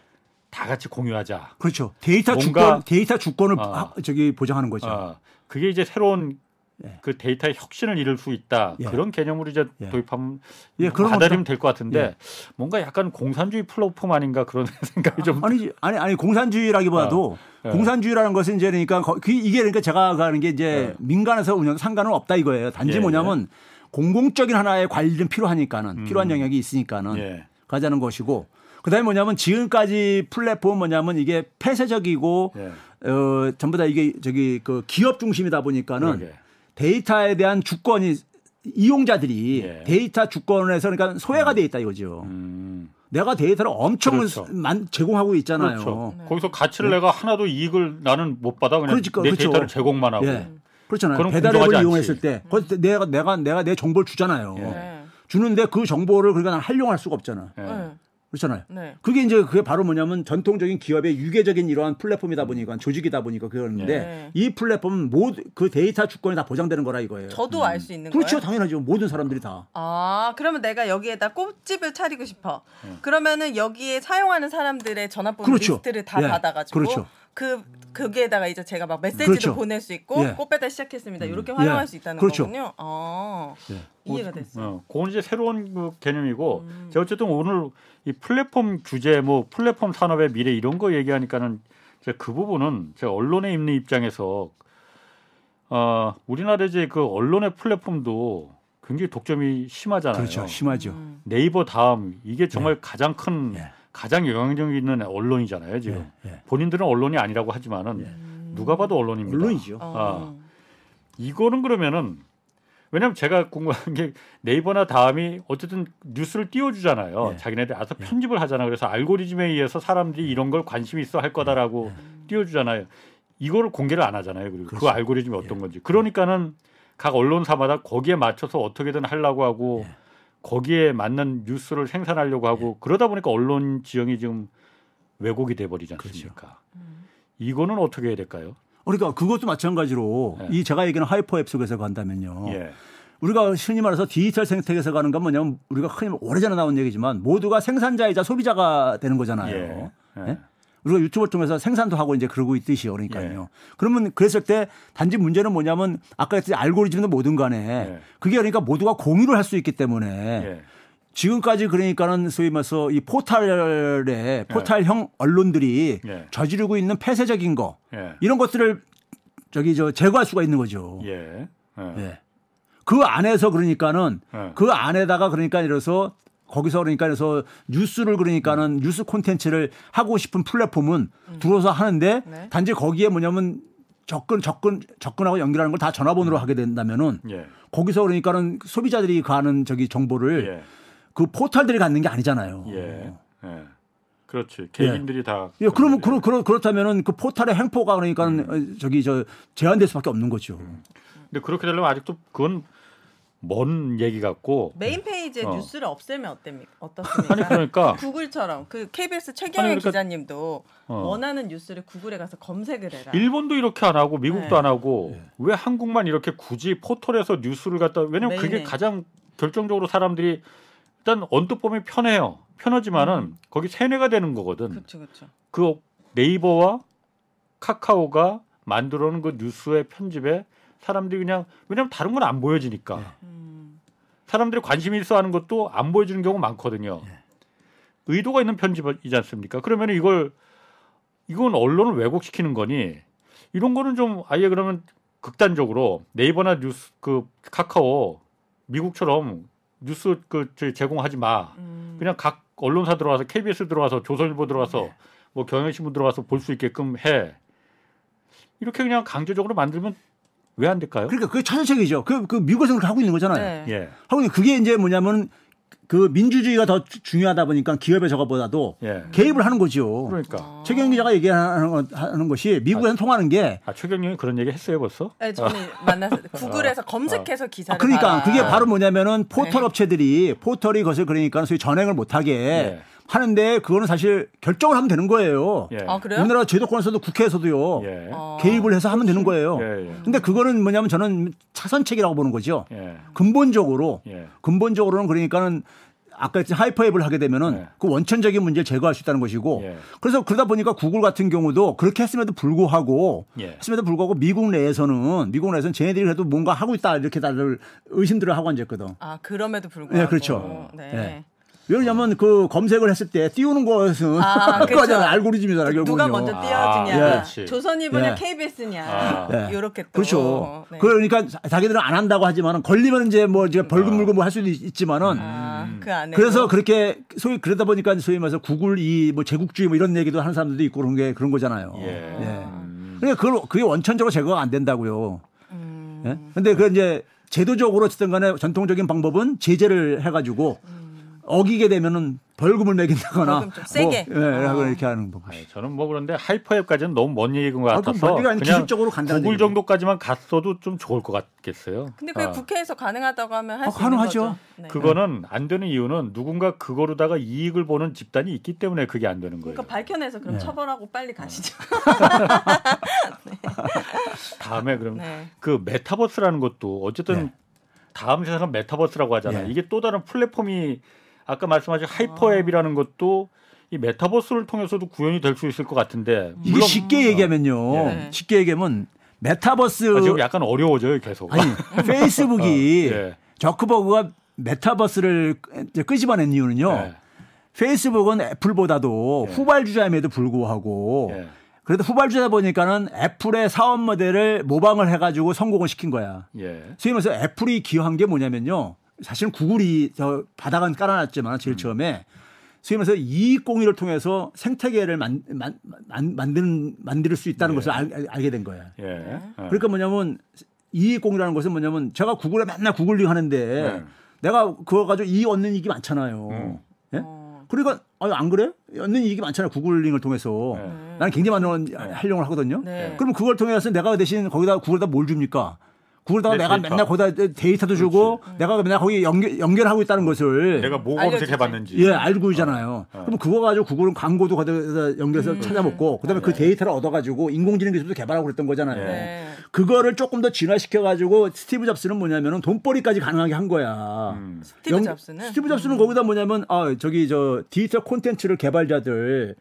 다다 같이 공유하자. 그렇죠. 데이터 주권 데이터 주권을 어. 하- 저기 보장하는 거죠. 어, 그게 이제 새로운 예. 그 데이터의 혁신을 이룰 수 있다. 예. 그런 개념으로 이제 예. 도입하면 예, 그런 받아들이면 될 것 같은데 예. 뭔가 약간 공산주의 플랫폼 아닌가 그런 *laughs* 생각이 좀 아니지 아니 아니 공산주의라기보다도 어. 예. 공산주의라는 것은 이제 그러니까 거- 그 이게 그러니까 제가 가는 게 이제 민간에서 운영 상관은 없다 이거예요. 단지 예, 뭐냐면 공공적인 하나의 관리는 필요하니까는 음. 필요한 영역이 있으니까는 예. 가자는 것이고 그다음에 뭐냐면 지금까지 플랫폼 뭐냐면 이게 폐쇄적이고 예. 어 전부 다 이게 저기 그 기업 중심이다 보니까는 그러게. 데이터에 대한 주권이 이용자들이 예. 데이터 주권에서 그러니까 소외가 돼 있다 이거죠. 음. 내가 데이터를 엄청 그렇죠. 만- 제공하고 있잖아요. 그렇죠. 네. 거기서 가치를 내가 하나도 이익을 나는 못 받아 그냥 그러니까, 내 그렇죠. 데이터를 제공만 하고. 예. 그렇잖아요. 배달앱을 이용했을. 때 거기 내가 내가 내가 내 정보를 주잖아요. 예. 네. 주는데 그 정보를 그러니까 난 활용할 수가 없잖아. 예. 네. 그렇잖아요. 네. 그게 이제 그게 바로 뭐냐면 전통적인 기업의 위계적인 이러한 플랫폼이다 보니까 조직이다 보니까 그러는데 네. 이 플랫폼은 모두 그 데이터 주권이 다 보장되는 거라 이거예요. 저도 알수 있는 그렇죠, 거예요. 당연하죠. 모든 사람들이 다. 아, 그러면 내가 여기에다 꽃집을 차리고 싶어. 네. 그러면은 여기에 사용하는 사람들의 전화번호 그렇죠. 리스트를 다 예. 받아가지고 그렇죠. 그 거기에다가 이제 제가 막 메시지도 그렇죠. 보낼 수 있고 예. 꽃 배달 시작했습니다. 이렇게 활용할 예. 수 있다는 그렇죠. 거군요. 아, 예. 이해가 됐어요. 어, 그건 이제 새로운 그 개념이고 음. 제가 어쨌든 오늘 이 플랫폼 규제 뭐 플랫폼 산업의 미래 이런 거 얘기하니까는 제가 그 부분은 제가 언론에 있는 입장에서 어, 우리나라 이제 그 언론의 플랫폼도 굉장히 독점이 심하잖아요. 그렇죠. 심하죠. 음. 네이버 다음 이게 정말 가장 큰 예. 가장 영향력 있는 언론이잖아요 지금 예. 예. 본인들은 언론이 아니라고 하지만은 누가 봐도 언론입니다. 언론이죠. 어. 이거는 그러면은 왜냐하면 제가 궁금한 게 네이버나 다음이 어쨌든 뉴스를 띄워주잖아요. 예. 자기네들 알아서 편집을 하잖아. 그래서 알고리즘에 의해서 사람들이 이런 걸 관심 있어 할 거다라고 띄워주잖아요. 이거를 공개를 안 하잖아요. 그리고 그 그렇죠. 알고리즘이 어떤 건지. 그러니까는 각 언론사마다 거기에 맞춰서 어떻게든 하려고 하고 예. 거기에 맞는 뉴스를 생산하려고 하고 그러다 보니까 언론 지형이 지금 왜곡이 돼 버리지 않습니까? 이거는 어떻게 해야 될까요? 그러니까 그것도 마찬가지로 예. 이 제가 얘기하는 하이퍼 앱 속에서 간다면요. 예. 우리가 흔히 말해서 디지털 생태계에서 가는 건 뭐냐면 우리가 흔히 오래전에 나온 얘기지만 모두가 생산자이자 소비자가 되는 거잖아요. 예. 예. 예? 우리가 유튜브를 통해서 생산도 하고 이제 그러고 있듯이 그러니까요. 예. 그러면 그랬을 때 단지 문제는 뭐냐면 아까 했듯이 알고리즘도 뭐든 간에 예. 그게 그러니까 모두가 공유를 할 수 있기 때문에 예. 지금까지 그러니까는 소위 말해서 이 포탈에 포탈형 언론들이 예. 저지르고 있는 폐쇄적인 거 예. 이런 것들을 저기 저 제거할 수가 있는 거죠. 예. 그 안에서 그러니까는 예. 그 안에다가 그러니까 이래서 거기서 그러니까 그래서 뉴스를 그러니까는 뉴스 콘텐츠를 하고 싶은 플랫폼은 들어서 하는데 네. 단지 거기에 뭐냐면 접근 접근 접근하고 연결하는 걸 다 전화번호로 하게 된다면은 예. 거기서 그러니까는 소비자들이 가는 저기 정보를 예. 그 포털들이 갖는 게 아니잖아요. 예. 예. 그렇지. 개인들이 다. 예, 그러면 그렇 그렇 그렇다면은 그 포털의 횡포가 그러니까 음. 는 저기 저 제한될 수밖에 없는 거죠. 근데 그렇게 되려면 아직도 그건 먼 얘기 같고. 메인 페이지에 어. 뉴스를 없애면 어땠습니까? 어떻습니까? 아니 그러니까 *laughs* 구글처럼 그 KBS 최경영 그러니까- 기자님도 어. 원하는 뉴스를 구글에 가서 검색을 해라. 일본도 이렇게 안 하고 미국도 네. 안 하고 왜 한국만 이렇게 굳이 포털에서 뉴스를 갖다 왜냐면 그게. 가장 결정적으로 사람들이 일단 언뜻 보면 편해요. 편하지만은 거기 세뇌가 되는 거거든. 그렇죠, 그렇죠. 그 네이버와 카카오가 만들어놓은 그 뉴스의 편집에 사람들이 그냥 왜냐면 다른 건 안 보여지니까 음, 사람들이 관심이 있어 하는 것도 안 보여주는 경우 많거든요. 의도가 있는 편집이지 않습니까? 그러면 이걸 이건 언론을 왜곡시키는 거니 이런 거는 좀 아예 그러면 극단적으로 네이버나 뉴스 그 카카오 미국처럼 뉴스 그 제공하지 마. 음. 그냥 각 언론사 들어와서 KBS 들어와서 조선일보 들어와서 뭐 경향신문 들어와서 볼 수 있게끔 해. 이렇게 그냥 강제적으로 만들면 왜 안 될까요? 그러니까 그게 천연책이죠. 그, 그 미국에서는 그렇게 하고 있는 거잖아요. 네. 예. 하고 있는 그게 이제 뭐냐면 그 민주주의가 더 주- 중요하다 보니까 기업의 저거보다도 예. 개입을 하는 거죠. 그러니까 최경 기자가 얘기하는 거- 하는 것이 미국에서는 통하는 게 아 최경영이 그런 얘기 했어요 벌써? 네, 저는 만나서 *laughs* 구글에서 검색해서 기사를 아, 그러니까 봐라. 그게 바로 뭐냐면은 포털 네. 업체들이 포털이 것을 그러니까 소위 전행을 못하게 예. 하는데 그거는 사실 결정을 하면 되는 거예요. 예. 아 그래요? 우리나라 제도권에서도 국회에서도요. 예. 어. 개입을 해서 하면 되는 거예요. 예, 예. 근데 그거는 뭐냐면 저는 차선책이라고 보는 거죠. 예. 근본적으로 예. 근본적으로는 그러니까는 아까 했던 하이퍼앱을 하게 되면은 네. 그 원천적인 문제를 제거할 수 있다는 것이고 예. 그래서 그러다 보니까 구글 같은 경우도 그렇게 했음에도 불구하고 예. 했음에도 불구하고 미국 내에서는 미국 내에서는 쟤네들이 그래도 뭔가 하고 있다 이렇게 다들 의심들을 하고 앉았거든. 아 그럼에도 불구하고. 네, 그렇죠. 네. 네. 왜냐하면 그 검색을 했을 때 띄우는 것은 아, *laughs* 그렇죠. 그거잖아 알고리즘이잖아 결국은요. 누가 먼저 띄워주냐, 예. 그렇지. 조선일보냐, 예. KBS냐, 아. 네. 이렇게 또. 그렇죠. 네. 그러니까 자- 자기들은 안 한다고 하지만은 걸리면 이제 뭐 이제 벌금 물고 뭐 할 수도 있- 있지만은 아, 그 안에. 그래서 그렇게 소위 그러다 보니까 소위 말해서 구글 이 뭐 제국주의 뭐 이런 얘기도 하는 사람들도 있고 그런 게 그런 거잖아요. 예. 음. 그러니까 그걸 그게 원천적으로 제거가 안 된다고요. 음. 예? 근데 그 이제 제도적으로 어쨌든 간에 전통적인 방법은 제재를 해가지고 어기게 되면은 벌금을 매긴다거나 벌금 좀 세게. 뭐, 예, 하고 어. 이렇게 하는 거. 아니, 저는 뭐 그런데 하이퍼앱까지는 너무 먼 얘기인 것 아, 같아서 그냥 기술적으로 간다는 구글. 정도까지만 갔어도 좀 좋을 것 같겠어요. 근데 그게 아. 국회에서 가능하다고 하면 할 아, 수 있는 가능하죠. 거죠. 네. 그거는 안 되는 이유는 누군가 그거로다가 이익을 보는 집단이 있기 때문에 그게 안 되는 거예요. 그러니까 밝혀내서 그럼 네. 처벌하고 빨리 가시죠. *laughs* 다음에 그럼 네. 그 메타버스라는 것도 어쨌든 네. 다음 세상은 메타버스라고 하잖아요. 네. 이게 또 다른 플랫폼이 아까 말씀하신 하이퍼 앱이라는 것도 이 메타버스를 통해서도 구현이 될 수 있을 것 같은데 이게 쉽게 얘기하면요. 네. 쉽게 얘기하면 메타버스 아, 지금 약간 어려워져요 계속. 아니 *laughs* 페이스북이 어, 예. 저커버그가 메타버스를 끄집어낸 이유는요. 예. 페이스북은 애플보다도 예. 후발주자임에도 불구하고 예. 그래도 후발주자 보니까는 애플의 사업 모델을 모방을 해가지고 성공을 시킨 거야. 예. 소위 말해서 애플이 기여한 게 뭐냐면요. 사실은 구글이 저 바닥은 깔아놨지만 음. 제일 처음에 소위 말해서 이익 공유를 통해서 생태계를 만, 만, 만, 만드는, 만들 수 있다는 예. 것을 알, 알 게 된 거야. 예. 예. 그러니까 뭐냐면 이익 공유라는 것은 뭐냐면 제가 구글에 맨날 구글링 하는데 네. 내가 그거 가지고 이익 얻는 이익이 많잖아요. 음. 예? 어. 그러니까 아니, 안 그래? 얻는 이익이 많잖아요. googling을 통해서. 네. 나는 굉장히 많은 활용을 하거든요. 네. 그럼 그걸 통해서 내가 대신 거기다 구글에다 뭘 줍니까? 구글에다가 네, 내가 데이터. 맨날 거기다 데이터도 주고 내가 맨날 거기 연결, 연결하고 있다는 것을 내가 뭐. 검색해봤는지. 예, 알고 있잖아요. 어. 그럼 그거 가지고 구글은 광고도 거기다 연결해서 음. 찾아먹고 그다음에 그 데이터를 얻어가지고 인공지능 기술도 개발하고 그랬던 거잖아요. 네. 그거를 조금 더 진화시켜 가지고 스티브 잡스는 뭐냐면은 돈벌이까지 가능하게 한 거야. 음. 스티브 영- 잡스는 스티브 잡스는 거기다 뭐냐면 아 저기 저 디지털 콘텐츠를 개발자들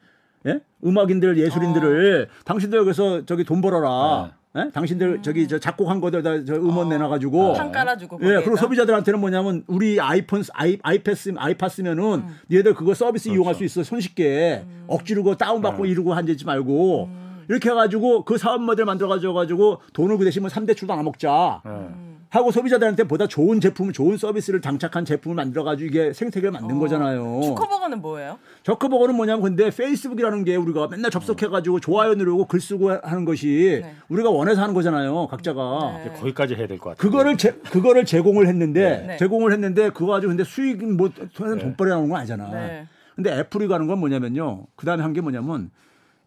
예? 음악인들 예술인들을 당신들 여기서 저기 돈 벌어라. 예? 당신들 저기 저 작곡한 거들 다 저 음원 내놔 가지고 판 깔아주고 예, 그리고 거기에다. 소비자들한테는 뭐냐면 우리 아이폰, 아이, 아이패스, 아이팟 쓰면은 음. 니네들 그거 서비스 이용할 그렇죠. 수 있어 손쉽게 억지로 그거 다운받고 네. 이러고 앉지 말고 음. 이렇게 해가지고 그 사업 모델 만들어가지고 가지고 돈을 그 대신 뭐 3대 출도 안 먹자. 예. 하고 소비자들한테 보다 좋은 제품, 좋은 서비스를 장착한 제품을 만들어가지고 이게 생태계를 만든 거잖아요. 주커버거는 뭐예요? 저커버거는 뭐냐면 근데 페이스북이라는 게 우리가 맨날 접속해가지고 좋아요 누르고 글 쓰고 하는 것이 네. 우리가 원해서 하는 거잖아요. 각자가. 네. 거기까지 해야 될 것 같아요. 그거를 제, 그거를 제공을 했는데 네. 제공을 했는데 그거 가지고 근데 수익은 뭐 돈벌이 나오는 건 아니잖아. 네. 근데 애플이 가는 건 뭐냐면요. 그 다음에 한 게 뭐냐면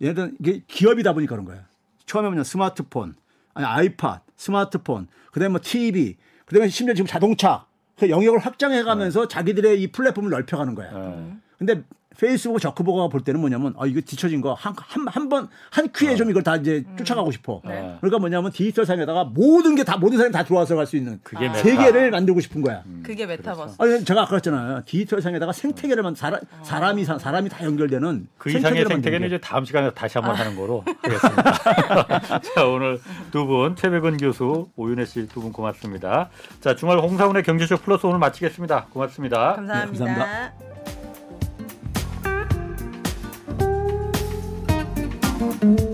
얘네들 이게 기업이다 보니까 그런 거야. 처음에 뭐냐 스마트폰, 아니 아이팟, 스마트폰, 그다음에 뭐 TV, 그다음에 심지어 지금 자동차 그 영역을 확장해가면서 자기들의 이 플랫폼을 넓혀가는 거야. 예. 근데 페이스북 저커버그가 볼 때는 뭐냐면 아 이거 뒤처진 거 한 한 한 번한 큐에 좀 이걸 다 이제 쫓아가고 싶어. 네. 그러니까 뭐냐면 디지털 상에다가 모든 게 다 모든 사람이 다 들어와서 갈 수 있는 그게 아. 세계를 만들고 싶은 거야. 그게 메타버스. 아니 제가 아까 그랬잖아요. 디지털 상에다가 생태계를 만 사람 사람이 사- 사람이 다 연결되는 그 이상의 생태계는. 이제 다음 시간에 다시 한번 하는 거로 하겠습니다. *laughs* *laughs* 자 오늘 두 분 최백은 교수, 오윤혜 씨 두 분 고맙습니다. 자 주말 홍사훈의 경제쇼 플러스 오늘 마치겠습니다. 고맙습니다. 감사합니다. 네, 감사합니다. thank you